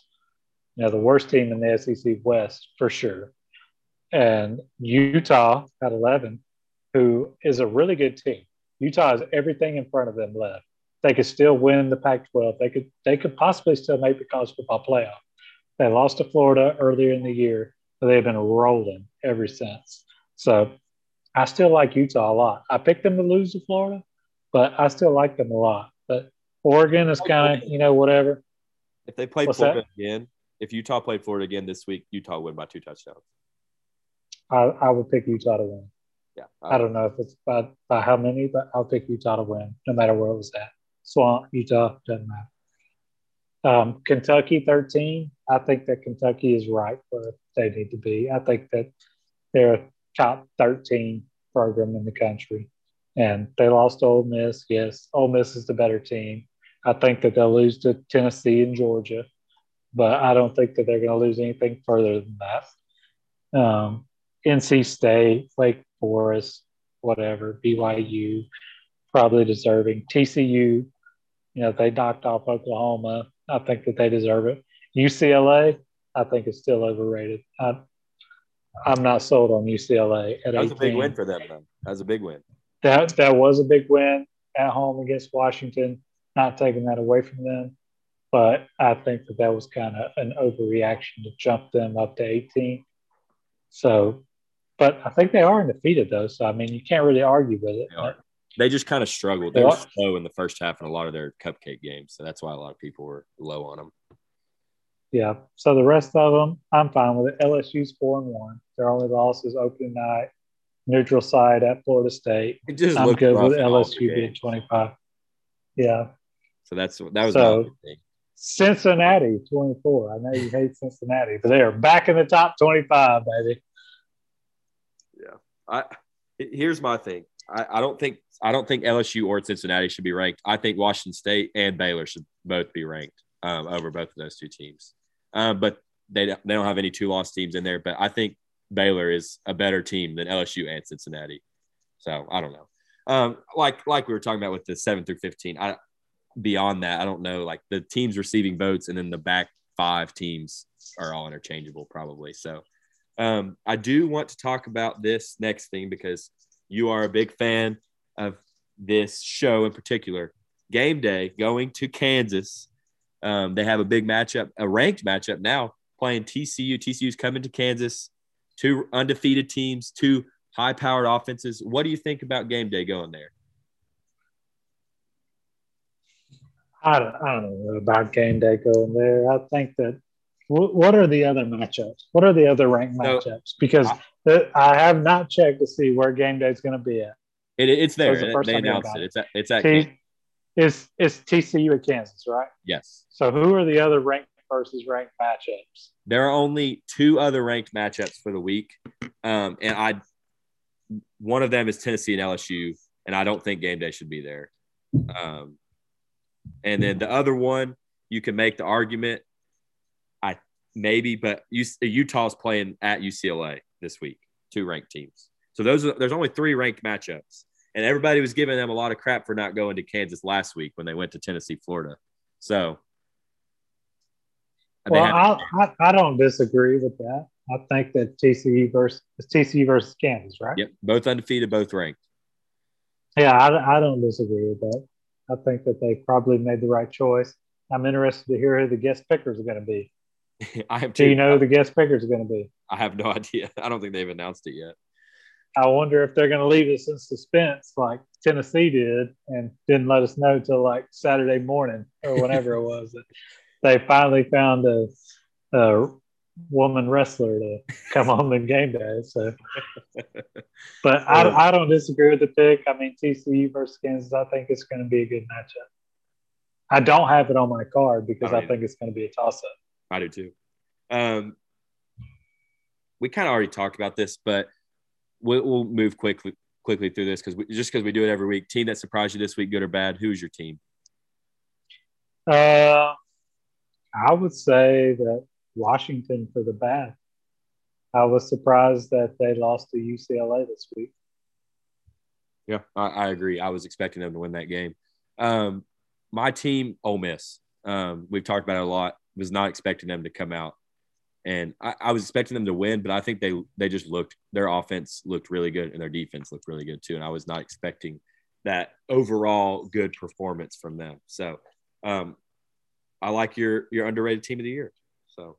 you know, the worst team in the SEC West for sure. And Utah at 11, who is a really good team. Utah has everything in front of them left. They could still win the Pac-12. They could they could possibly still make the college football playoff. They lost to Florida earlier in the year, but they've been rolling ever since. So I still like Utah a lot. I picked them to lose to Florida, but I still like them a lot. But Oregon is kind of, you know, whatever. If they play What's Florida that? again, if Utah played Florida again this week, Utah would win by two touchdowns. I, I would pick Utah to win. Yeah. I, I don't know if it's by, by how many, but I'll pick Utah to win no matter where it was at. Swamp, Utah, doesn't matter. Um, Kentucky 13. I think that Kentucky is right where they need to be. I think that they're a top 13 program in the country. And they lost to Ole Miss. Yes, Ole Miss is the better team. I think that they'll lose to Tennessee and Georgia, but I don't think that they're going to lose anything further than that. Um, NC State, Wake Forest, whatever, BYU, probably deserving. TCU, you know, they knocked off Oklahoma. I think that they deserve it. UCLA, I think is still overrated. I, I'm not sold on UCLA at That was 18. a big win for them, though. That was a big win. That that was a big win at home against Washington. Not taking that away from them, but I think that that was kind of an overreaction to jump them up to 18. So, but I think they are undefeated though. So I mean, you can't really argue with it. They, they just kind of struggled. They, they were slow in the first half in a lot of their cupcake games, so that's why a lot of people were low on them. Yeah. So the rest of them, I'm fine with it. LSU's four and one. Their only loss is opening night, neutral side at Florida State. It just I'm good with LSU being 25. Yeah. So that's that was so, Cincinnati 24. I know you hate Cincinnati, but they are back in the top 25, baby. Yeah. I here's my thing. I, I don't think I don't think LSU or Cincinnati should be ranked. I think Washington State and Baylor should both be ranked um, over both of those two teams. Um, but they they don't have any two loss teams in there. But I think Baylor is a better team than LSU and Cincinnati. So I don't know. Um, like like we were talking about with the seven through fifteen. I beyond that, I don't know. Like the teams receiving votes and then the back five teams are all interchangeable probably. So um, I do want to talk about this next thing because you are a big fan of this show in particular. Game day going to Kansas. Um, they have a big matchup, a ranked matchup now, playing TCU. TCU's coming to Kansas. Two undefeated teams, two high powered offenses. What do you think about game day going there? I don't, I don't know about game day going there. I think that what are the other matchups? What are the other ranked matchups? Because I, I have not checked to see where game day is going to be at. It, it's there. The they announced it. it. It's at, it's at T, it's, it's TCU at Kansas, right? Yes. So who are the other ranked versus ranked matchups? There are only two other ranked matchups for the week, um, and I one of them is Tennessee and LSU, and I don't think game day should be there. Um, and then the other one, you can make the argument, I maybe, but Utah's playing at UCLA this week, two ranked teams. So those are, there's only three ranked matchups, and everybody was giving them a lot of crap for not going to Kansas last week when they went to Tennessee, Florida. So, well, I, I, I don't disagree with that. I think that TCU versus TCU versus Kansas, right? Yep, both undefeated, both ranked. Yeah, I, I don't disagree with that. I think that they probably made the right choice. I'm interested to hear who the guest pickers are going to be. I have. Do you know who the guest pickers is going to be? I have no idea. I don't think they've announced it yet. I wonder if they're going to leave us in suspense like Tennessee did and didn't let us know till like Saturday morning or whenever it was that they finally found a, a woman wrestler to come on the game day. So, but I, I don't disagree with the pick. I mean, TCU versus Kansas, I think it's going to be a good matchup. I don't have it on my card because I, I think it's going to be a toss up. I do too. Um, we kind of already talked about this, but we'll, we'll move quickly quickly through this because just because we do it every week. Team that surprised you this week, good or bad? Who's your team? Uh, I would say that Washington for the bad. I was surprised that they lost to UCLA this week. Yeah, I, I agree. I was expecting them to win that game. Um, my team, Ole Miss. Um, we've talked about it a lot. Was not expecting them to come out And I, I, was expecting them to win, but I think they they just looked their offense looked really good and their defense looked really good too. And I was not expecting that overall good performance from them. So um, I like your your underrated team of the year. So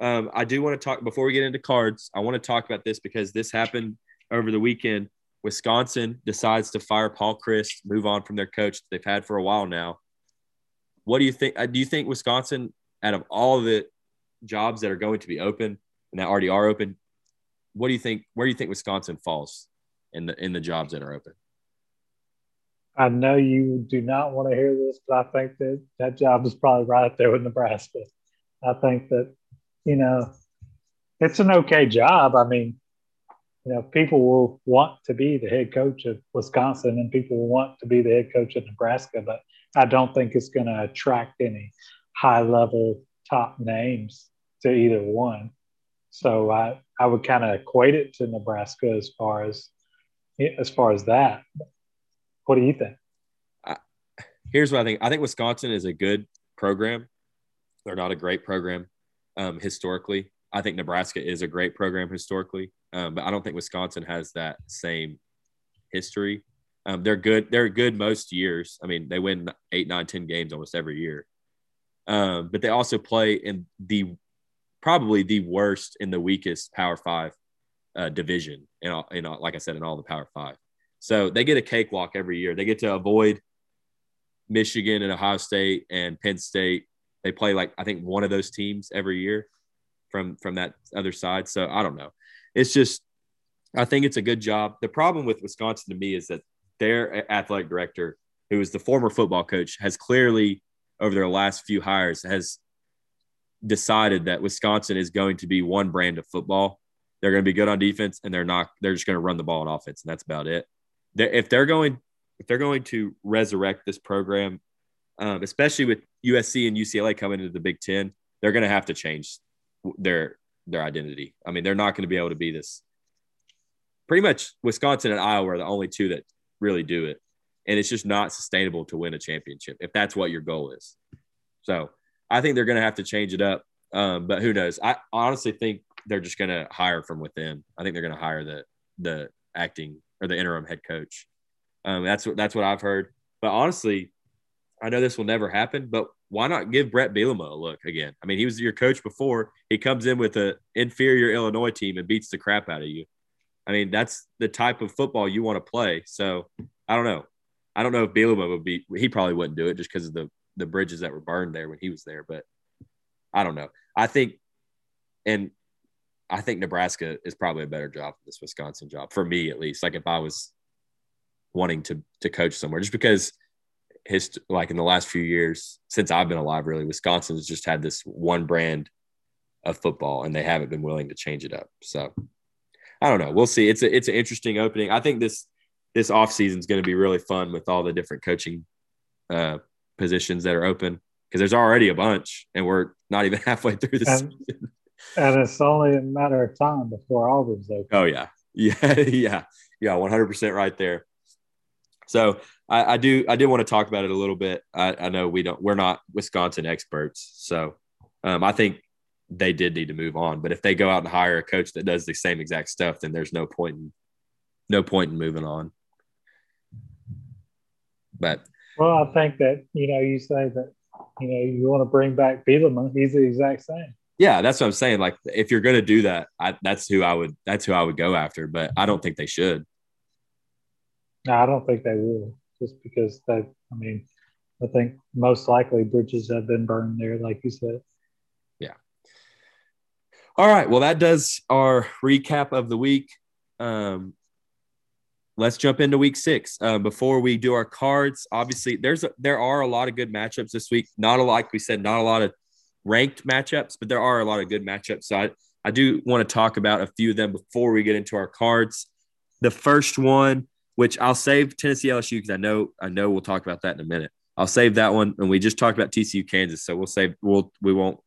um, I do want to talk before we get into cards. I want to talk about this because this happened over the weekend. Wisconsin decides to fire Paul Chryst, move on from their coach they've had for a while now. What do you think? Uh, do you think Wisconsin, out of all the jobs that are going to be open and that already are open, what do you think? Where do you think Wisconsin falls in the in the jobs that are open? I know you do not want to hear this, but I think that that job is probably right up there with Nebraska. I think that you know it's an okay job. I mean, you know, people will want to be the head coach of Wisconsin and people will want to be the head coach of Nebraska, but I don't think it's going to attract any high level top names to either one. So I, I would kind of equate it to Nebraska as far as as far as that. What do you think? here's what I think. I think Wisconsin is a good program. They're not a great program um, historically. I think Nebraska is a great program historically, um, but I don't think Wisconsin has that same history. Um, they're good. They're good most years. I mean, they win eight, nine, ten games almost every year. Um, but they also play in the probably the worst in the weakest Power Five uh, division. In in all, like I said, in all the Power Five. So they get a cakewalk every year. They get to avoid Michigan and Ohio State and Penn State. They play like I think one of those teams every year from from that other side. So I don't know. It's just I think it's a good job. The problem with Wisconsin to me is that their athletic director, who is the former football coach, has clearly over their last few hires has decided that Wisconsin is going to be one brand of football. They're going to be good on defense, and they're not. They're just going to run the ball on offense, and that's about it. They're, if they're going, if they're going to resurrect this program, um, especially with USC and UCLA coming into the Big Ten, they're going to have to change their their identity. I mean, they're not going to be able to be this. Pretty much, Wisconsin and Iowa are the only two that really do it, and it's just not sustainable to win a championship if that's what your goal is. So, I think they're going to have to change it up. Um, but who knows? I honestly think they're just going to hire from within. I think they're going to hire the the acting or the interim head coach. Um, that's what that's what I've heard. But honestly, I know this will never happen, but why not give Brett Bielema a look again? I mean, he was your coach before. He comes in with an inferior Illinois team and beats the crap out of you. I mean, that's the type of football you want to play. So I don't know. I don't know if Bielema would be. He probably wouldn't do it just because of the the bridges that were burned there when he was there. But I don't know. I think, and I think Nebraska is probably a better job than this Wisconsin job for me at least. Like if I was wanting to to coach somewhere, just because his like in the last few years since I've been alive, really, Wisconsin's just had this one brand of football, and they haven't been willing to change it up. So I don't know. We'll see. It's a it's an interesting opening. I think this this off season is going to be really fun with all the different coaching uh, positions that are open because there's already a bunch, and we're not even halfway through the and, season. And it's only a matter of time before all Auburn's open. Oh yeah, yeah, yeah, yeah, one hundred percent right there. So I, I, do I did want to talk about it a little bit. I, I, know we don't we're not Wisconsin experts, so um, I think they did need to move on. But if they go out and hire a coach that does the same exact stuff, then there's no point in no point in moving on. But well, I think that you know you say that you know you want to bring back Bielema. He's the exact same. Yeah, that's what I'm saying. Like if you're going to do that, I, that's who I would that's who I would go after. But I don't think they should. No, I don't think they will, just because they. I mean, I think most likely bridges have been burned there, like you said. Yeah. All right. Well, that does our recap of the week. Um, let's jump into week six. Uh, before we do our cards, obviously there's a, there are a lot of good matchups this week. Not a like we said, not a lot of ranked matchups, but there are a lot of good matchups. So I, I do want to talk about a few of them before we get into our cards. The first one which I'll save Tennessee LSU because I know I know we'll talk about that in a minute. I'll save that one, and we just talked about TCU Kansas, so we'll save we'll we won't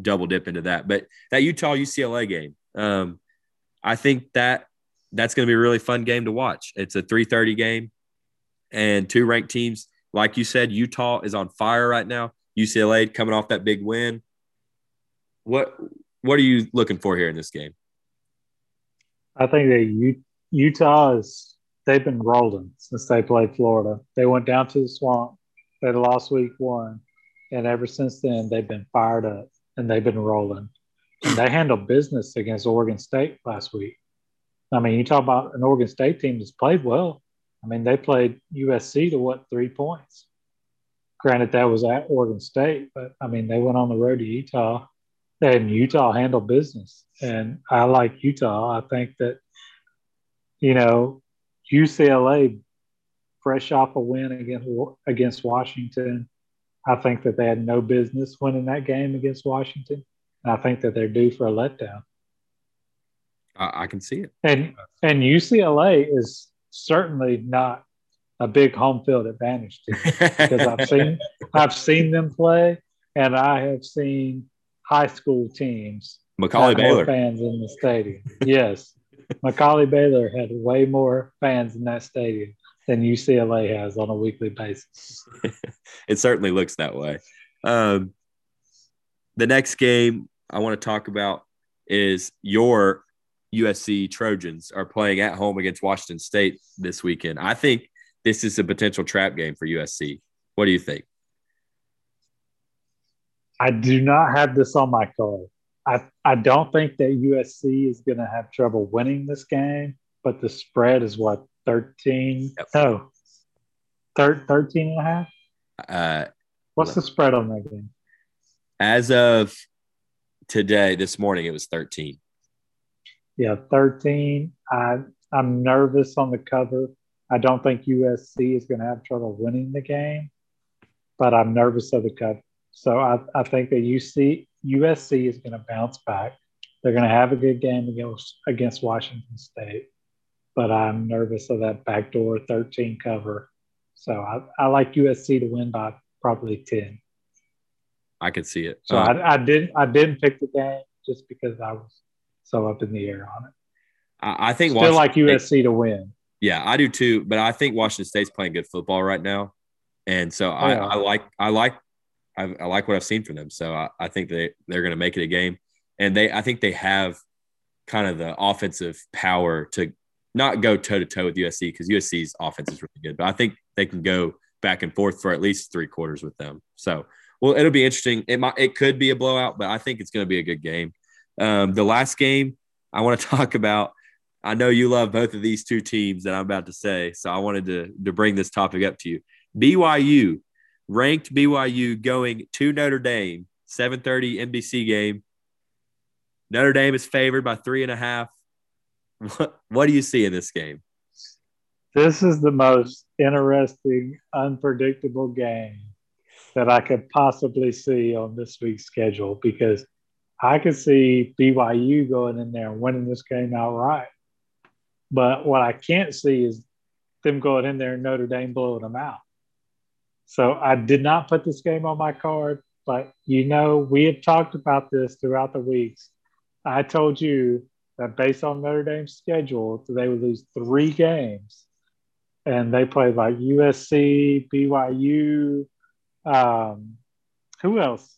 double dip into that. But that Utah UCLA game, um, I think that that's going to be a really fun game to watch. It's a 3:30 game, and two ranked teams, like you said, Utah is on fire right now. UCLA coming off that big win. What what are you looking for here in this game? I think that U- Utah is they've been rolling since they played Florida. They went down to the swamp. They lost week one, and ever since then they've been fired up and they've been rolling. And they handled business against Oregon State last week. I mean, you talk about an Oregon State team that's played well. I mean, they played USC to what three points. Granted, that was at Oregon State, but I mean, they went on the road to Utah, and Utah handled business. And I like Utah. I think that, you know, UCLA, fresh off a win against against Washington, I think that they had no business winning that game against Washington. And I think that they're due for a letdown. I, I can see it. And and UCLA is certainly not a big home field advantage to because I've seen I've seen them play, and I have seen high school teams. McCallie Baylor fans in the stadium. Yes, McCallie Baylor had way more fans in that stadium than UCLA has on a weekly basis. it certainly looks that way. Um, the next game I want to talk about is your USC Trojans are playing at home against Washington State this weekend. I think this is a potential trap game for USC. What do you think? I do not have this on my card. I, I don't think that USC is going to have trouble winning this game, but the spread is what, 13? Yep. No, thir- 13 and a half? Uh, What's the spread on that game? As of today, this morning, it was 13. Yeah, 13. I, I'm nervous on the cover. I don't think USC is going to have trouble winning the game, but I'm nervous of the cover. So I, I think that UC, USC is going to bounce back. They're going to have a good game against, against Washington State, but I'm nervous of that backdoor 13 cover. So I, I like USC to win by probably 10. I could see it. So uh, I, I didn't I didn't pick the game just because I was so up in the air on it. I, I think still Washington like USC State, to win. Yeah, I do too. But I think Washington State's playing good football right now, and so I, yeah. I like I like I, I, like what I've seen from them. So I, I think they they're going to make it a game, and they I think they have kind of the offensive power to not go toe to toe with USC because USC's offense is really good, but I think they can go back and forth for at least three quarters with them. So well, it'll be interesting. It might it could be a blowout, but I think it's going to be a good game. Um, the last game I want to talk about. I know you love both of these two teams that I'm about to say, so I wanted to to bring this topic up to you. BYU ranked BYU going to Notre Dame, 7:30 NBC game. Notre Dame is favored by three and a half. What, what do you see in this game? This is the most interesting, unpredictable game that I could possibly see on this week's schedule because I could see BYU going in there and winning this game outright. But what I can't see is them going in there and Notre Dame blowing them out. So I did not put this game on my card, but you know, we have talked about this throughout the weeks. I told you that based on Notre Dame's schedule, they would lose three games. And they played like USC, BYU, um, who else?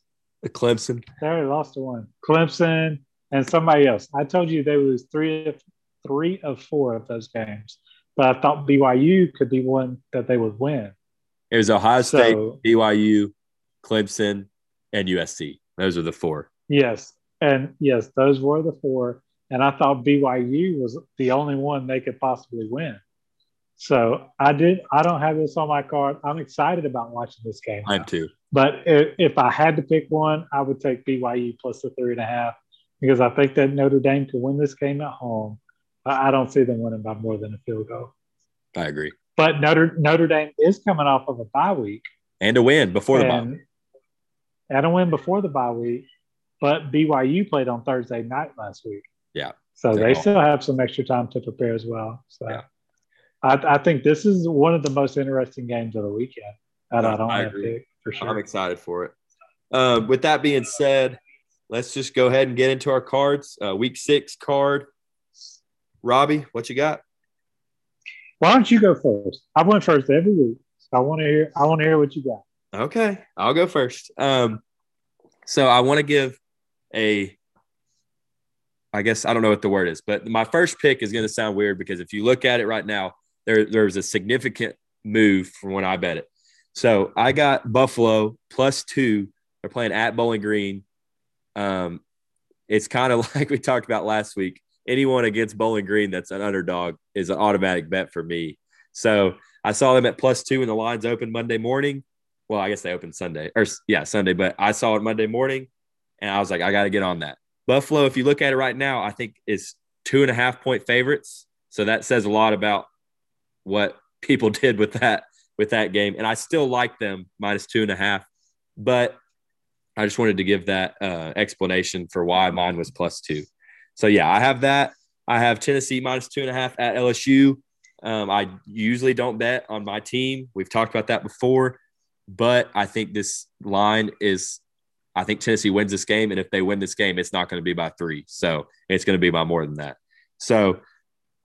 Clemson. They already lost to one. Clemson and somebody else. I told you they would lose three of three of four of those games, but I thought BYU could be one that they would win. It was Ohio State, so, BYU, Clemson, and USC. Those are the four. Yes, and yes, those were the four. And I thought BYU was the only one they could possibly win. So I did. I don't have this on my card. I'm excited about watching this game. I'm too. But if, if I had to pick one, I would take BYU plus the three and a half because I think that Notre Dame can win this game at home. I don't see them winning by more than a field goal. I agree. But Notre Notre Dame is coming off of a bye week and a win before the bye. And a win before the bye week, but BYU played on Thursday night last week. Yeah. So they still have some extra time to prepare as well. So yeah. I, I, think this is one of the most interesting games of the weekend. I, I don't I agree. For sure. I'm excited for it. Uh, with that being said, let's just go ahead and get into our cards. Uh, week six card. Robbie, what you got? Why don't you go first? I went first every week. So I want to hear. I want to hear what you got. Okay, I'll go first. Um, so I want to give a I guess I don't know what the word is, but my first pick is going to sound weird because if you look at it right now, there there's a significant move from when I bet it. So I got Buffalo plus two. They're playing at Bowling Green. Um, it's kind of like we talked about last week. Anyone against Bowling Green that's an underdog is an automatic bet for me. So I saw them at plus two when the lines opened Monday morning. Well, I guess they opened Sunday or yeah, Sunday, but I saw it Monday morning and I was like, I got to get on that. Buffalo, if you look at it right now, I think is two and a half point favorites. So that says a lot about what people did with that with that game. And I still like them minus two and a half, but I just wanted to give that uh, explanation for why mine was plus two. So yeah, I have that. I have Tennessee minus two and a half at LSU. Um, I usually don't bet on my team. We've talked about that before, but I think this line is. I think Tennessee wins this game, and if they win this game, it's not going to be by three. So it's going to be by more than that. So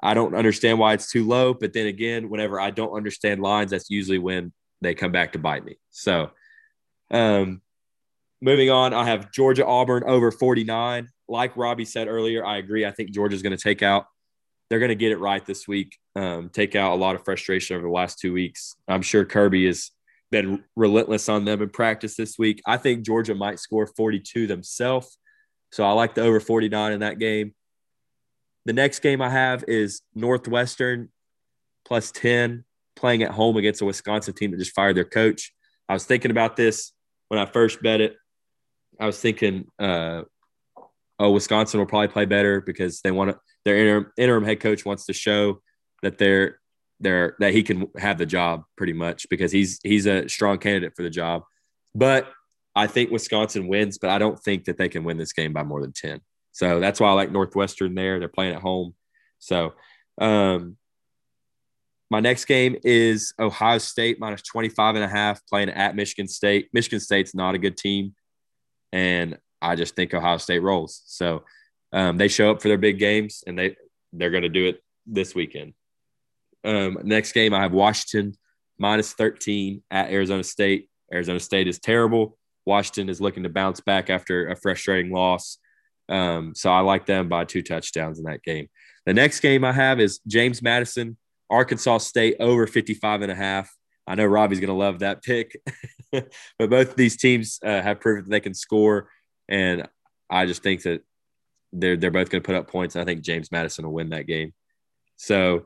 I don't understand why it's too low. But then again, whenever I don't understand lines, that's usually when they come back to bite me. So, um, moving on, I have Georgia Auburn over 49. Like Robbie said earlier, I agree. I think Georgia's going to take out, they're going to get it right this week, um, take out a lot of frustration over the last two weeks. I'm sure Kirby has been relentless on them in practice this week. I think Georgia might score 42 themselves. So I like the over 49 in that game. The next game I have is Northwestern plus 10 playing at home against a Wisconsin team that just fired their coach. I was thinking about this when I first bet it. I was thinking, uh, oh, Wisconsin will probably play better because they want to. Their interim, interim head coach wants to show that they're they're that he can have the job pretty much because he's he's a strong candidate for the job. But I think Wisconsin wins, but I don't think that they can win this game by more than 10. So that's why I like Northwestern there. They're playing at home. So um, my next game is Ohio State minus 25 and a half playing at Michigan State. Michigan State's not a good team. And I just think Ohio State rolls. So um, they show up for their big games and they, they're going to do it this weekend. Um, next game, I have Washington minus 13 at Arizona State. Arizona State is terrible. Washington is looking to bounce back after a frustrating loss. Um, so I like them by two touchdowns in that game. The next game I have is James Madison, Arkansas State over 55 and a half. I know Robbie's going to love that pick, but both of these teams uh, have proven that they can score. And I just think that they're, they're both going to put up points. I think James Madison will win that game. So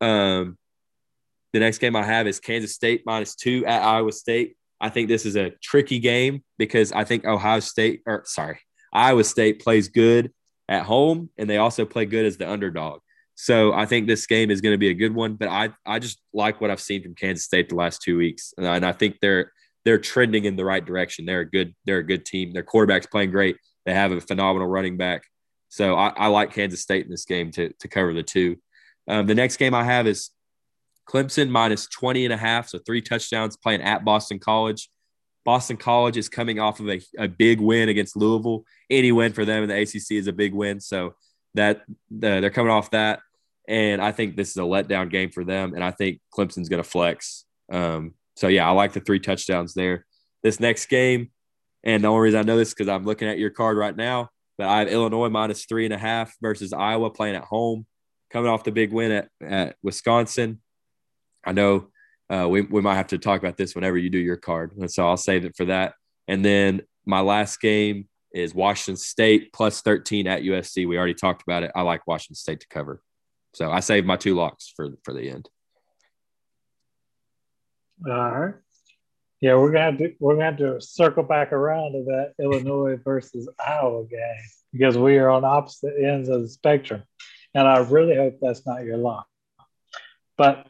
um, the next game I have is Kansas State minus two at Iowa State. I think this is a tricky game because I think Ohio State, or sorry, Iowa State plays good at home, and they also play good as the underdog. So I think this game is going to be a good one. But I I just like what I've seen from Kansas State the last two weeks, and I, and I think they're they're trending in the right direction. They're a good they're a good team. Their quarterback's playing great. They have a phenomenal running back. So I, I like Kansas State in this game to to cover the two. Um, the next game I have is Clemson minus 20 and a half, so three touchdowns playing at Boston College. Boston College is coming off of a, a big win against Louisville. Any win for them in the ACC is a big win. So that the, they're coming off that. And I think this is a letdown game for them. And I think Clemson's going to flex. Um, so, yeah, I like the three touchdowns there. This next game, and the only reason I know this because I'm looking at your card right now, but I have Illinois minus three and a half versus Iowa playing at home, coming off the big win at, at Wisconsin. I know uh, we, we might have to talk about this whenever you do your card. And so I'll save it for that. And then my last game is Washington State plus 13 at USC. We already talked about it. I like Washington State to cover. So I saved my two locks for, for the end. All right. Yeah, we're gonna have to we're gonna have to circle back around to that Illinois versus Iowa game because we are on opposite ends of the spectrum, and I really hope that's not your lock. But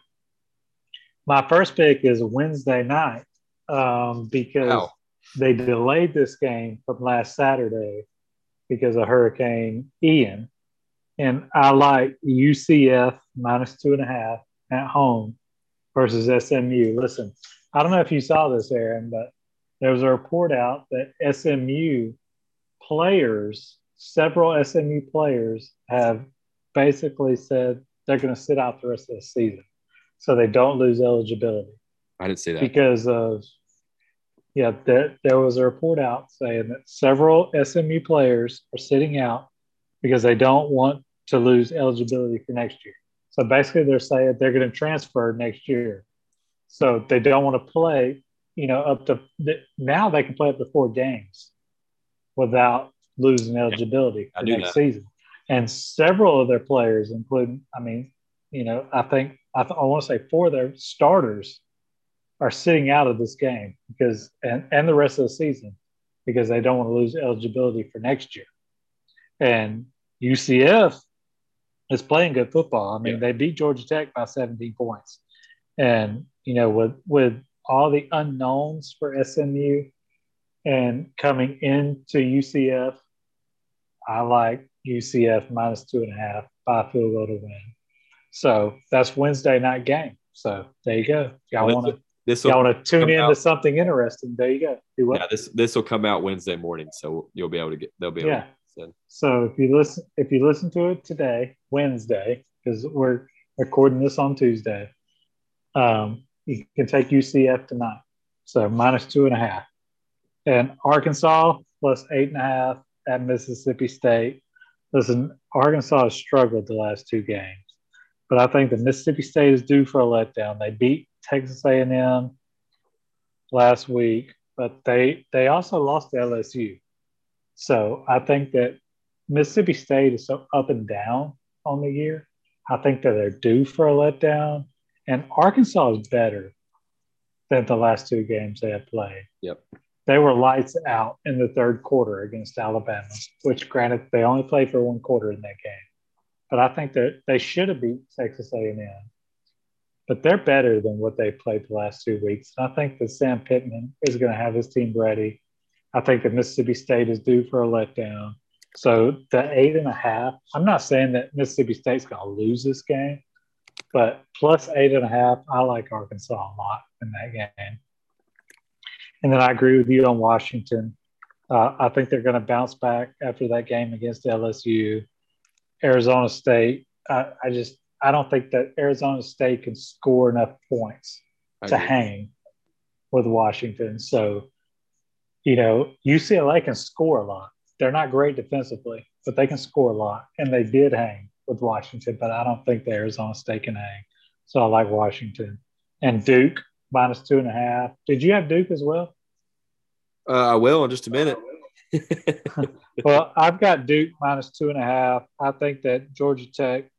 my first pick is Wednesday night um, because they delayed this game from last Saturday because of Hurricane Ian. And I like UCF minus two and a half at home versus SMU. Listen, I don't know if you saw this, Aaron, but there was a report out that SMU players, several SMU players, have basically said they're going to sit out the rest of the season so they don't lose eligibility. I didn't see that because of yeah, there, there was a report out saying that several SMU players are sitting out because they don't want to lose eligibility for next year. So basically, they're saying they're going to transfer next year. So they don't want to play, you know, up to now they can play up to four games without losing eligibility for next that. season. And several of their players, including, I mean, you know, I think I, th- I want to say four of their starters are sitting out of this game because and, and the rest of the season because they don't want to lose eligibility for next year. And UCF is playing good football. I mean, yeah. they beat Georgia Tech by 17 points. And, you know, with with all the unknowns for SMU and coming into UCF, I like UCF minus two and a half by field goal to win. So that's Wednesday night game. So there you go. Y'all want to this y'all want to tune into out. something interesting? There you go. Yeah, this this will come out Wednesday morning, so you'll be able to get. They'll be able. Yeah. To so if you listen, if you listen to it today, Wednesday, because we're recording this on Tuesday, um, you can take UCF tonight. So minus two and a half, and Arkansas plus eight and a half at Mississippi State. Listen, Arkansas has struggled the last two games, but I think that Mississippi State is due for a letdown. They beat Texas A&M last week, but they they also lost to LSU. So I think that Mississippi State is so up and down on the year. I think that they're due for a letdown, and Arkansas is better than the last two games they have played. Yep. They were lights out in the third quarter against Alabama, which granted they only played for one quarter in that game. But I think that they should have beat Texas A&M but they're better than what they played the last two weeks. And I think that Sam Pittman is going to have his team ready. I think that Mississippi State is due for a letdown. So the eight and a half, I'm not saying that Mississippi State's going to lose this game, but plus eight and a half, I like Arkansas a lot in that game. And then I agree with you on Washington. Uh, I think they're going to bounce back after that game against LSU. Arizona State, I, I just I don't think that Arizona State can score enough points to hang with Washington. So, you know, UCLA can score a lot. They're not great defensively, but they can score a lot. And they did hang with Washington, but I don't think the Arizona State can hang. So I like Washington. And Duke minus two and a half. Did you have Duke as well? Uh, I will in just a minute. well, I've got Duke minus two and a half. I think that Georgia Tech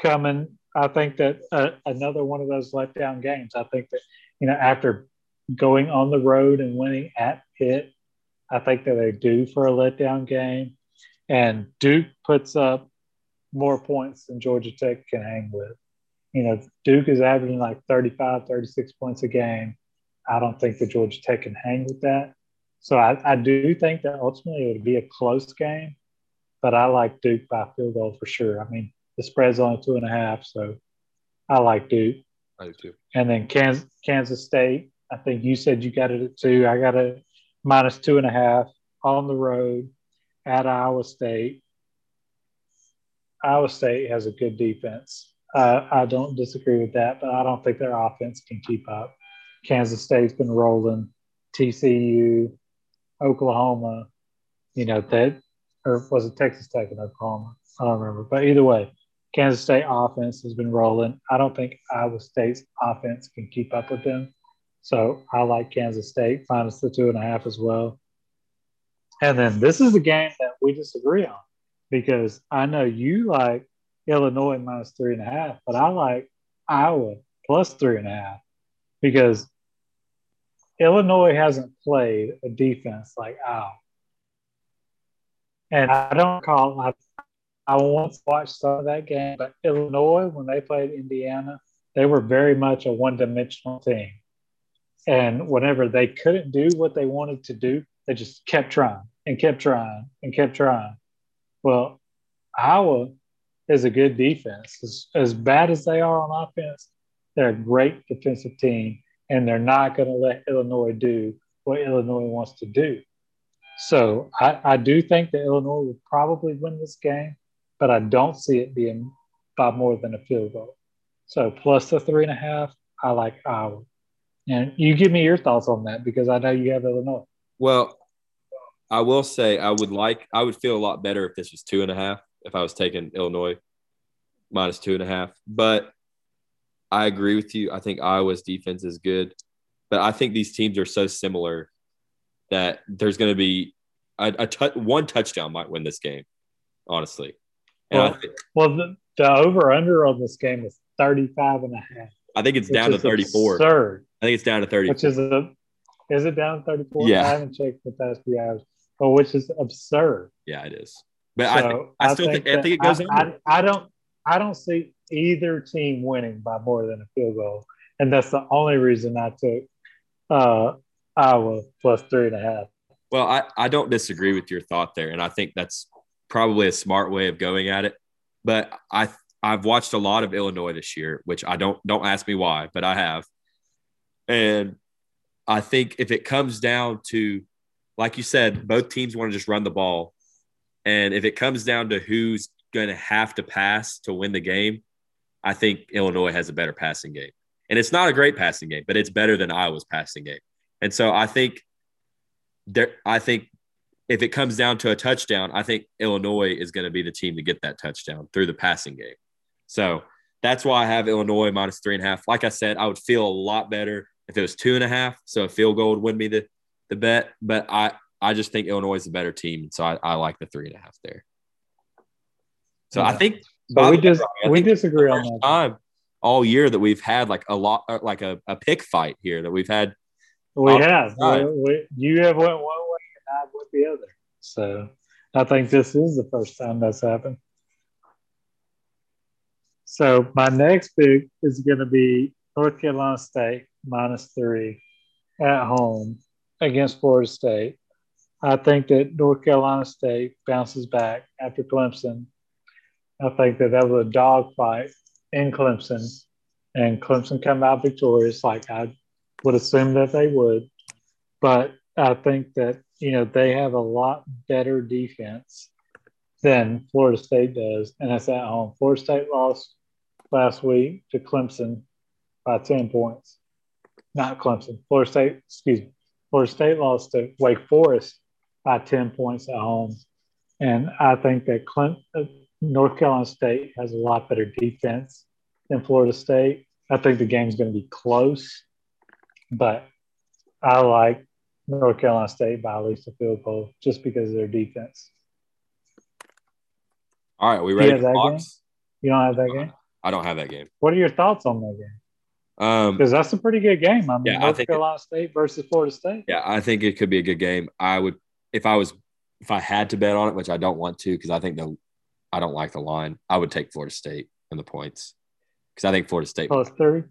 coming. I think that uh, another one of those letdown games. I think that you know after going on the road and winning at Pitt, I think that they're due for a letdown game, and Duke puts up more points than Georgia Tech can hang with. You know, Duke is averaging like 35, 36 points a game. I don't think that Georgia Tech can hang with that. So I, I do think that ultimately it would be a close game, but I like Duke by field goal for sure. I mean, the spread's only two and a half, so I like Duke. I do too. And then Kansas, Kansas State. I think you said you got it at two. I got it minus two and a half on the road at Iowa State. Iowa State has a good defense. Uh, I don't disagree with that, but I don't think their offense can keep up. Kansas State's been rolling. TCU, Oklahoma, you know that, or was it Texas Tech and Oklahoma? I don't remember, but either way, Kansas State offense has been rolling. I don't think Iowa State's offense can keep up with them. So I like Kansas State minus the two and a half as well. And then this is the game that we disagree on because I know you like Illinois minus three and a half, but I like Iowa plus three and a half because Illinois hasn't played a defense like Iowa. And I don't call, I I once watched some of that game, but Illinois, when they played Indiana, they were very much a one dimensional team. And whenever they couldn't do what they wanted to do, they just kept trying and kept trying and kept trying. Well, Iowa is a good defense. As, as bad as they are on offense, they're a great defensive team, and they're not going to let Illinois do what Illinois wants to do. So I, I do think that Illinois will probably win this game but I don't see it being by more than a field goal. So plus the three and a half, I like Iowa. And you give me your thoughts on that because I know you have Illinois. Well, I will say I would like I would feel a lot better if this was two and a half if I was taking Illinois minus two and a half. But I agree with you. I think Iowa's defense is good, but I think these teams are so similar that there's going to be a, a t- one touchdown might win this game, honestly. And well, think, well the, the over under on this game is 35 and a half. I think it's down to 34. Absurd. I think it's down to 30. Which is a is it down to 34? Yeah. I haven't checked the past few hours, but which is absurd. Yeah, it is. But so I, I, still think, think, I think it goes I, I, I don't I don't see either team winning by more than a field goal. And that's the only reason I took uh, Iowa plus three and a half. Well, I, I don't disagree with your thought there. And I think that's probably a smart way of going at it. But I I've watched a lot of Illinois this year, which I don't don't ask me why, but I have. And I think if it comes down to, like you said, both teams want to just run the ball. And if it comes down to who's going to have to pass to win the game, I think Illinois has a better passing game. And it's not a great passing game, but it's better than Iowa's passing game. And so I think there I think if it comes down to a touchdown, I think Illinois is going to be the team to get that touchdown through the passing game. So that's why I have Illinois minus three and a half. Like I said, I would feel a lot better if it was two and a half. So a field goal would win me the, the bet. But I, I just think Illinois is a better team. So I, I like the three and a half there. So yeah. I think but we just we disagree on that. Time all year that we've had like a lot, uh, like a, a pick fight here that we've had. We have. We, we, you have went one way and I went the other. So I think this is the first time that's happened. So my next pick is going to be North Carolina State minus three at home against Florida State. I think that North Carolina State bounces back after Clemson I think that that was a dogfight in Clemson, and Clemson come out victorious, like I would assume that they would. But I think that you know they have a lot better defense than Florida State does, and that's at home. Florida State lost last week to Clemson by ten points. Not Clemson. Florida State, excuse me. Florida State lost to Wake Forest by ten points at home, and I think that Clemson North Carolina State has a lot better defense than Florida State. I think the game's going to be close, but I like North Carolina State by at least a field goal just because of their defense. All right, we ready for Game? You don't have that game? I don't have that game. What are your thoughts on that game? Because um, that's a pretty good game. I mean, yeah, North Carolina it, State versus Florida State. Yeah, I think it could be a good game. I would, if I was, if I had to bet on it, which I don't want to, because I think the I don't like the line. I would take Florida State and the points because I think Florida State oh, plus three.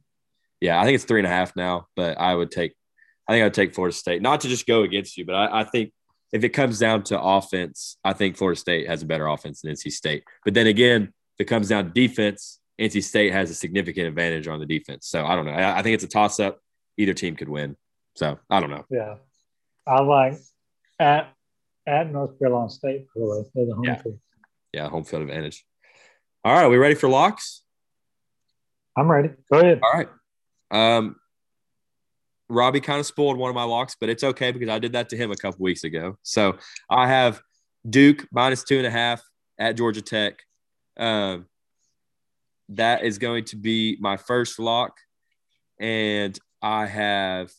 Yeah, I think it's three and a half now, but I would take. I think I would take Florida State, not to just go against you, but I, I think if it comes down to offense, I think Florida State has a better offense than NC State. But then again, if it comes down to defense, NC State has a significant advantage on the defense. So I don't know. I, I think it's a toss up. Either team could win. So I don't know. Yeah, I like at at North Carolina State. For the, the home yeah. team yeah, home field advantage. All right, are we ready for locks? I'm ready. Go ahead. All right. Um, Robbie kind of spoiled one of my locks, but it's okay because I did that to him a couple weeks ago. So I have Duke minus two and a half at Georgia Tech. Um, that is going to be my first lock. And I have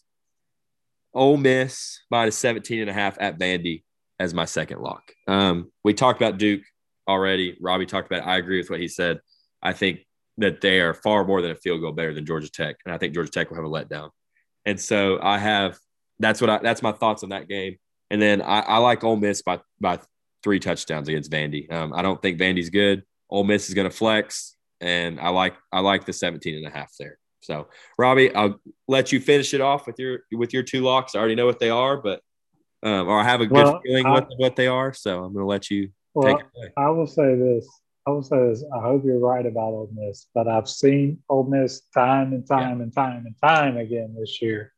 Ole Miss minus 17 and a half at Vandy as my second lock. Um, we talked about Duke already. Robbie talked about. It. I agree with what he said. I think that they are far more than a field goal better than Georgia Tech, and I think Georgia Tech will have a letdown. And so I have that's what I that's my thoughts on that game. And then I, I like Ole Miss by by three touchdowns against Vandy. Um, I don't think Vandy's good. Ole Miss is going to flex, and I like I like the 17 and a half there. So Robbie, I'll let you finish it off with your with your two locks. I already know what they are, but um, or I have a good well, feeling I, what what they are. So I'm going to let you well, I will say this. I will say this. I hope you're right about Ole Miss, but I've seen Ole Miss time and time yeah. and time and time again this year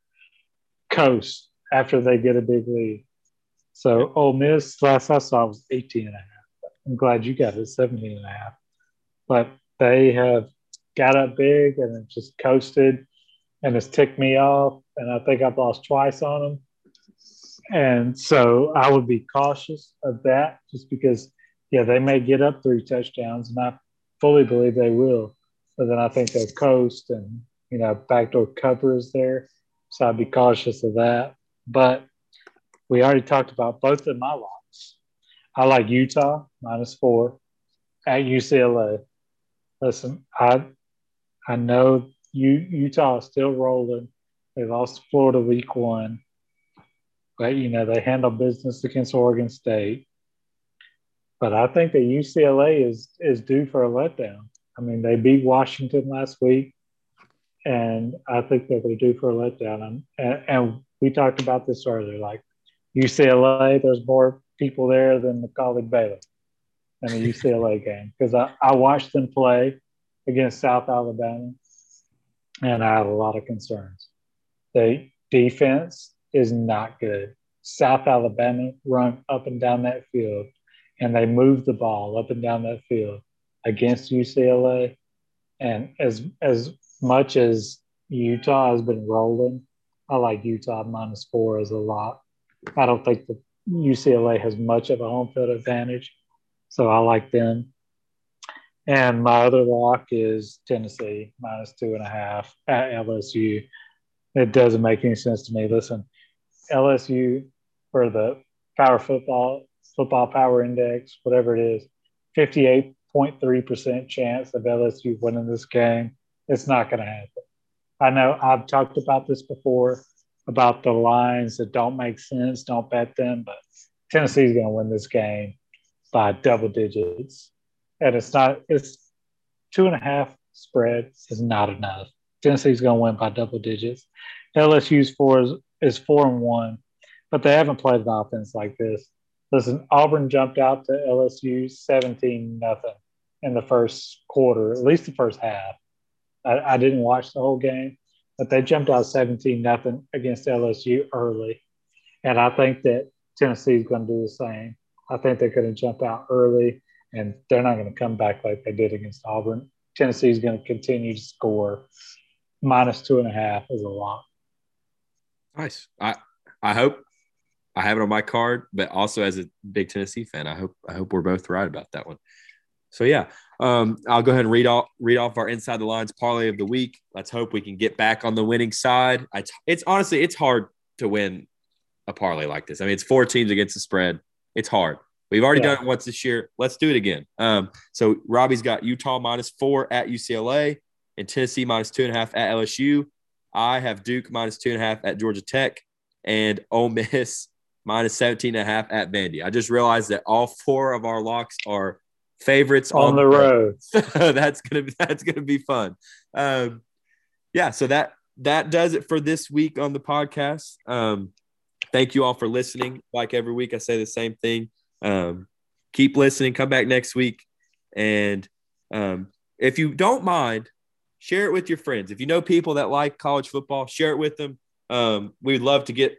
coast after they get a big lead. So yeah. Ole Miss, last I saw, was 18 and a half. I'm glad you got it 17 and a half. But they have got up big and it just coasted and it's ticked me off. And I think I've lost twice on them. And so I would be cautious of that just because yeah, they may get up three touchdowns, and I fully believe they will. But then I think they'll coast and you know backdoor cover is there, so I'd be cautious of that. But we already talked about both of my locks. I like Utah minus four at UCLA. Listen, I I know you Utah is still rolling. They lost Florida week one, you know they handle business against Oregon State. But I think that UCLA is is due for a letdown. I mean, they beat Washington last week, and I think that they're due for a letdown. And, and we talked about this earlier. Like UCLA, there's more people there than the college Baylor in the UCLA game because I, I watched them play against South Alabama, and I had a lot of concerns. The defense is not good. South Alabama run up and down that field, and they move the ball up and down that field against UCLA. And as as much as Utah has been rolling, I like Utah minus four as a lot. I don't think the UCLA has much of a home field advantage, so I like them. And my other lock is Tennessee minus two and a half at LSU. It doesn't make any sense to me. Listen, LSU for the power football, football power index, whatever it is, 58.3% chance of LSU winning this game. It's not going to happen. I know I've talked about this before about the lines that don't make sense. Don't bet them, but Tennessee's going to win this game by double digits and it's not it's two and a half spread is not enough. Tennessee's going to win by double digits. LSU's four is, four and one, but they haven't played an offense like this. Listen, Auburn jumped out to LSU seventeen nothing in the first quarter, at least the first half. I, I didn't watch the whole game, but they jumped out seventeen nothing against LSU early, and I think that Tennessee is going to do the same. I think they're going to jump out early and they're not going to come back like they did against Auburn. Tennessee is going to continue to score. Minus two and a half is a lot. Nice. I I hope I have it on my card, but also as a big Tennessee fan, I hope I hope we're both right about that one. So yeah, um, I'll go ahead and read off read off our inside the lines parlay of the week. Let's hope we can get back on the winning side. I, it's honestly it's hard to win a parlay like this. I mean, it's four teams against the spread. It's hard. We've already yeah. done it once this year. Let's do it again. Um, so Robbie's got Utah minus four at UCLA and Tennessee minus two and a half at LSU. I have Duke minus two and a half at Georgia Tech and Ole Miss minus 17 and a half at Vandy. I just realized that all four of our locks are favorites on, on the road. road. that's gonna be that's gonna be fun. Um, yeah, so that that does it for this week on the podcast. Um, thank you all for listening. Like every week, I say the same thing. Um, keep listening. Come back next week. And um, if you don't mind, share it with your friends. If you know people that like college football, share it with them. Um, we'd love to get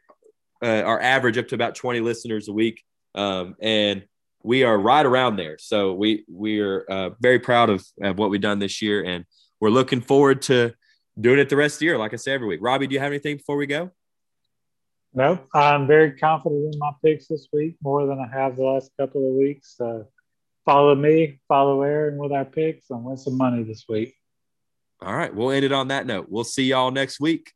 uh, our average up to about 20 listeners a week. Um, and we are right around there. So we we are uh, very proud of, of what we've done this year, and we're looking forward to doing it the rest of the year. Like I say every week. Robbie, do you have anything before we go? No, I'm very confident in my picks this week, more than I have the last couple of weeks. Follow me, follow Aaron with our picks, and win some money this week. All right. We'll end it on that note. We'll see y'all next week.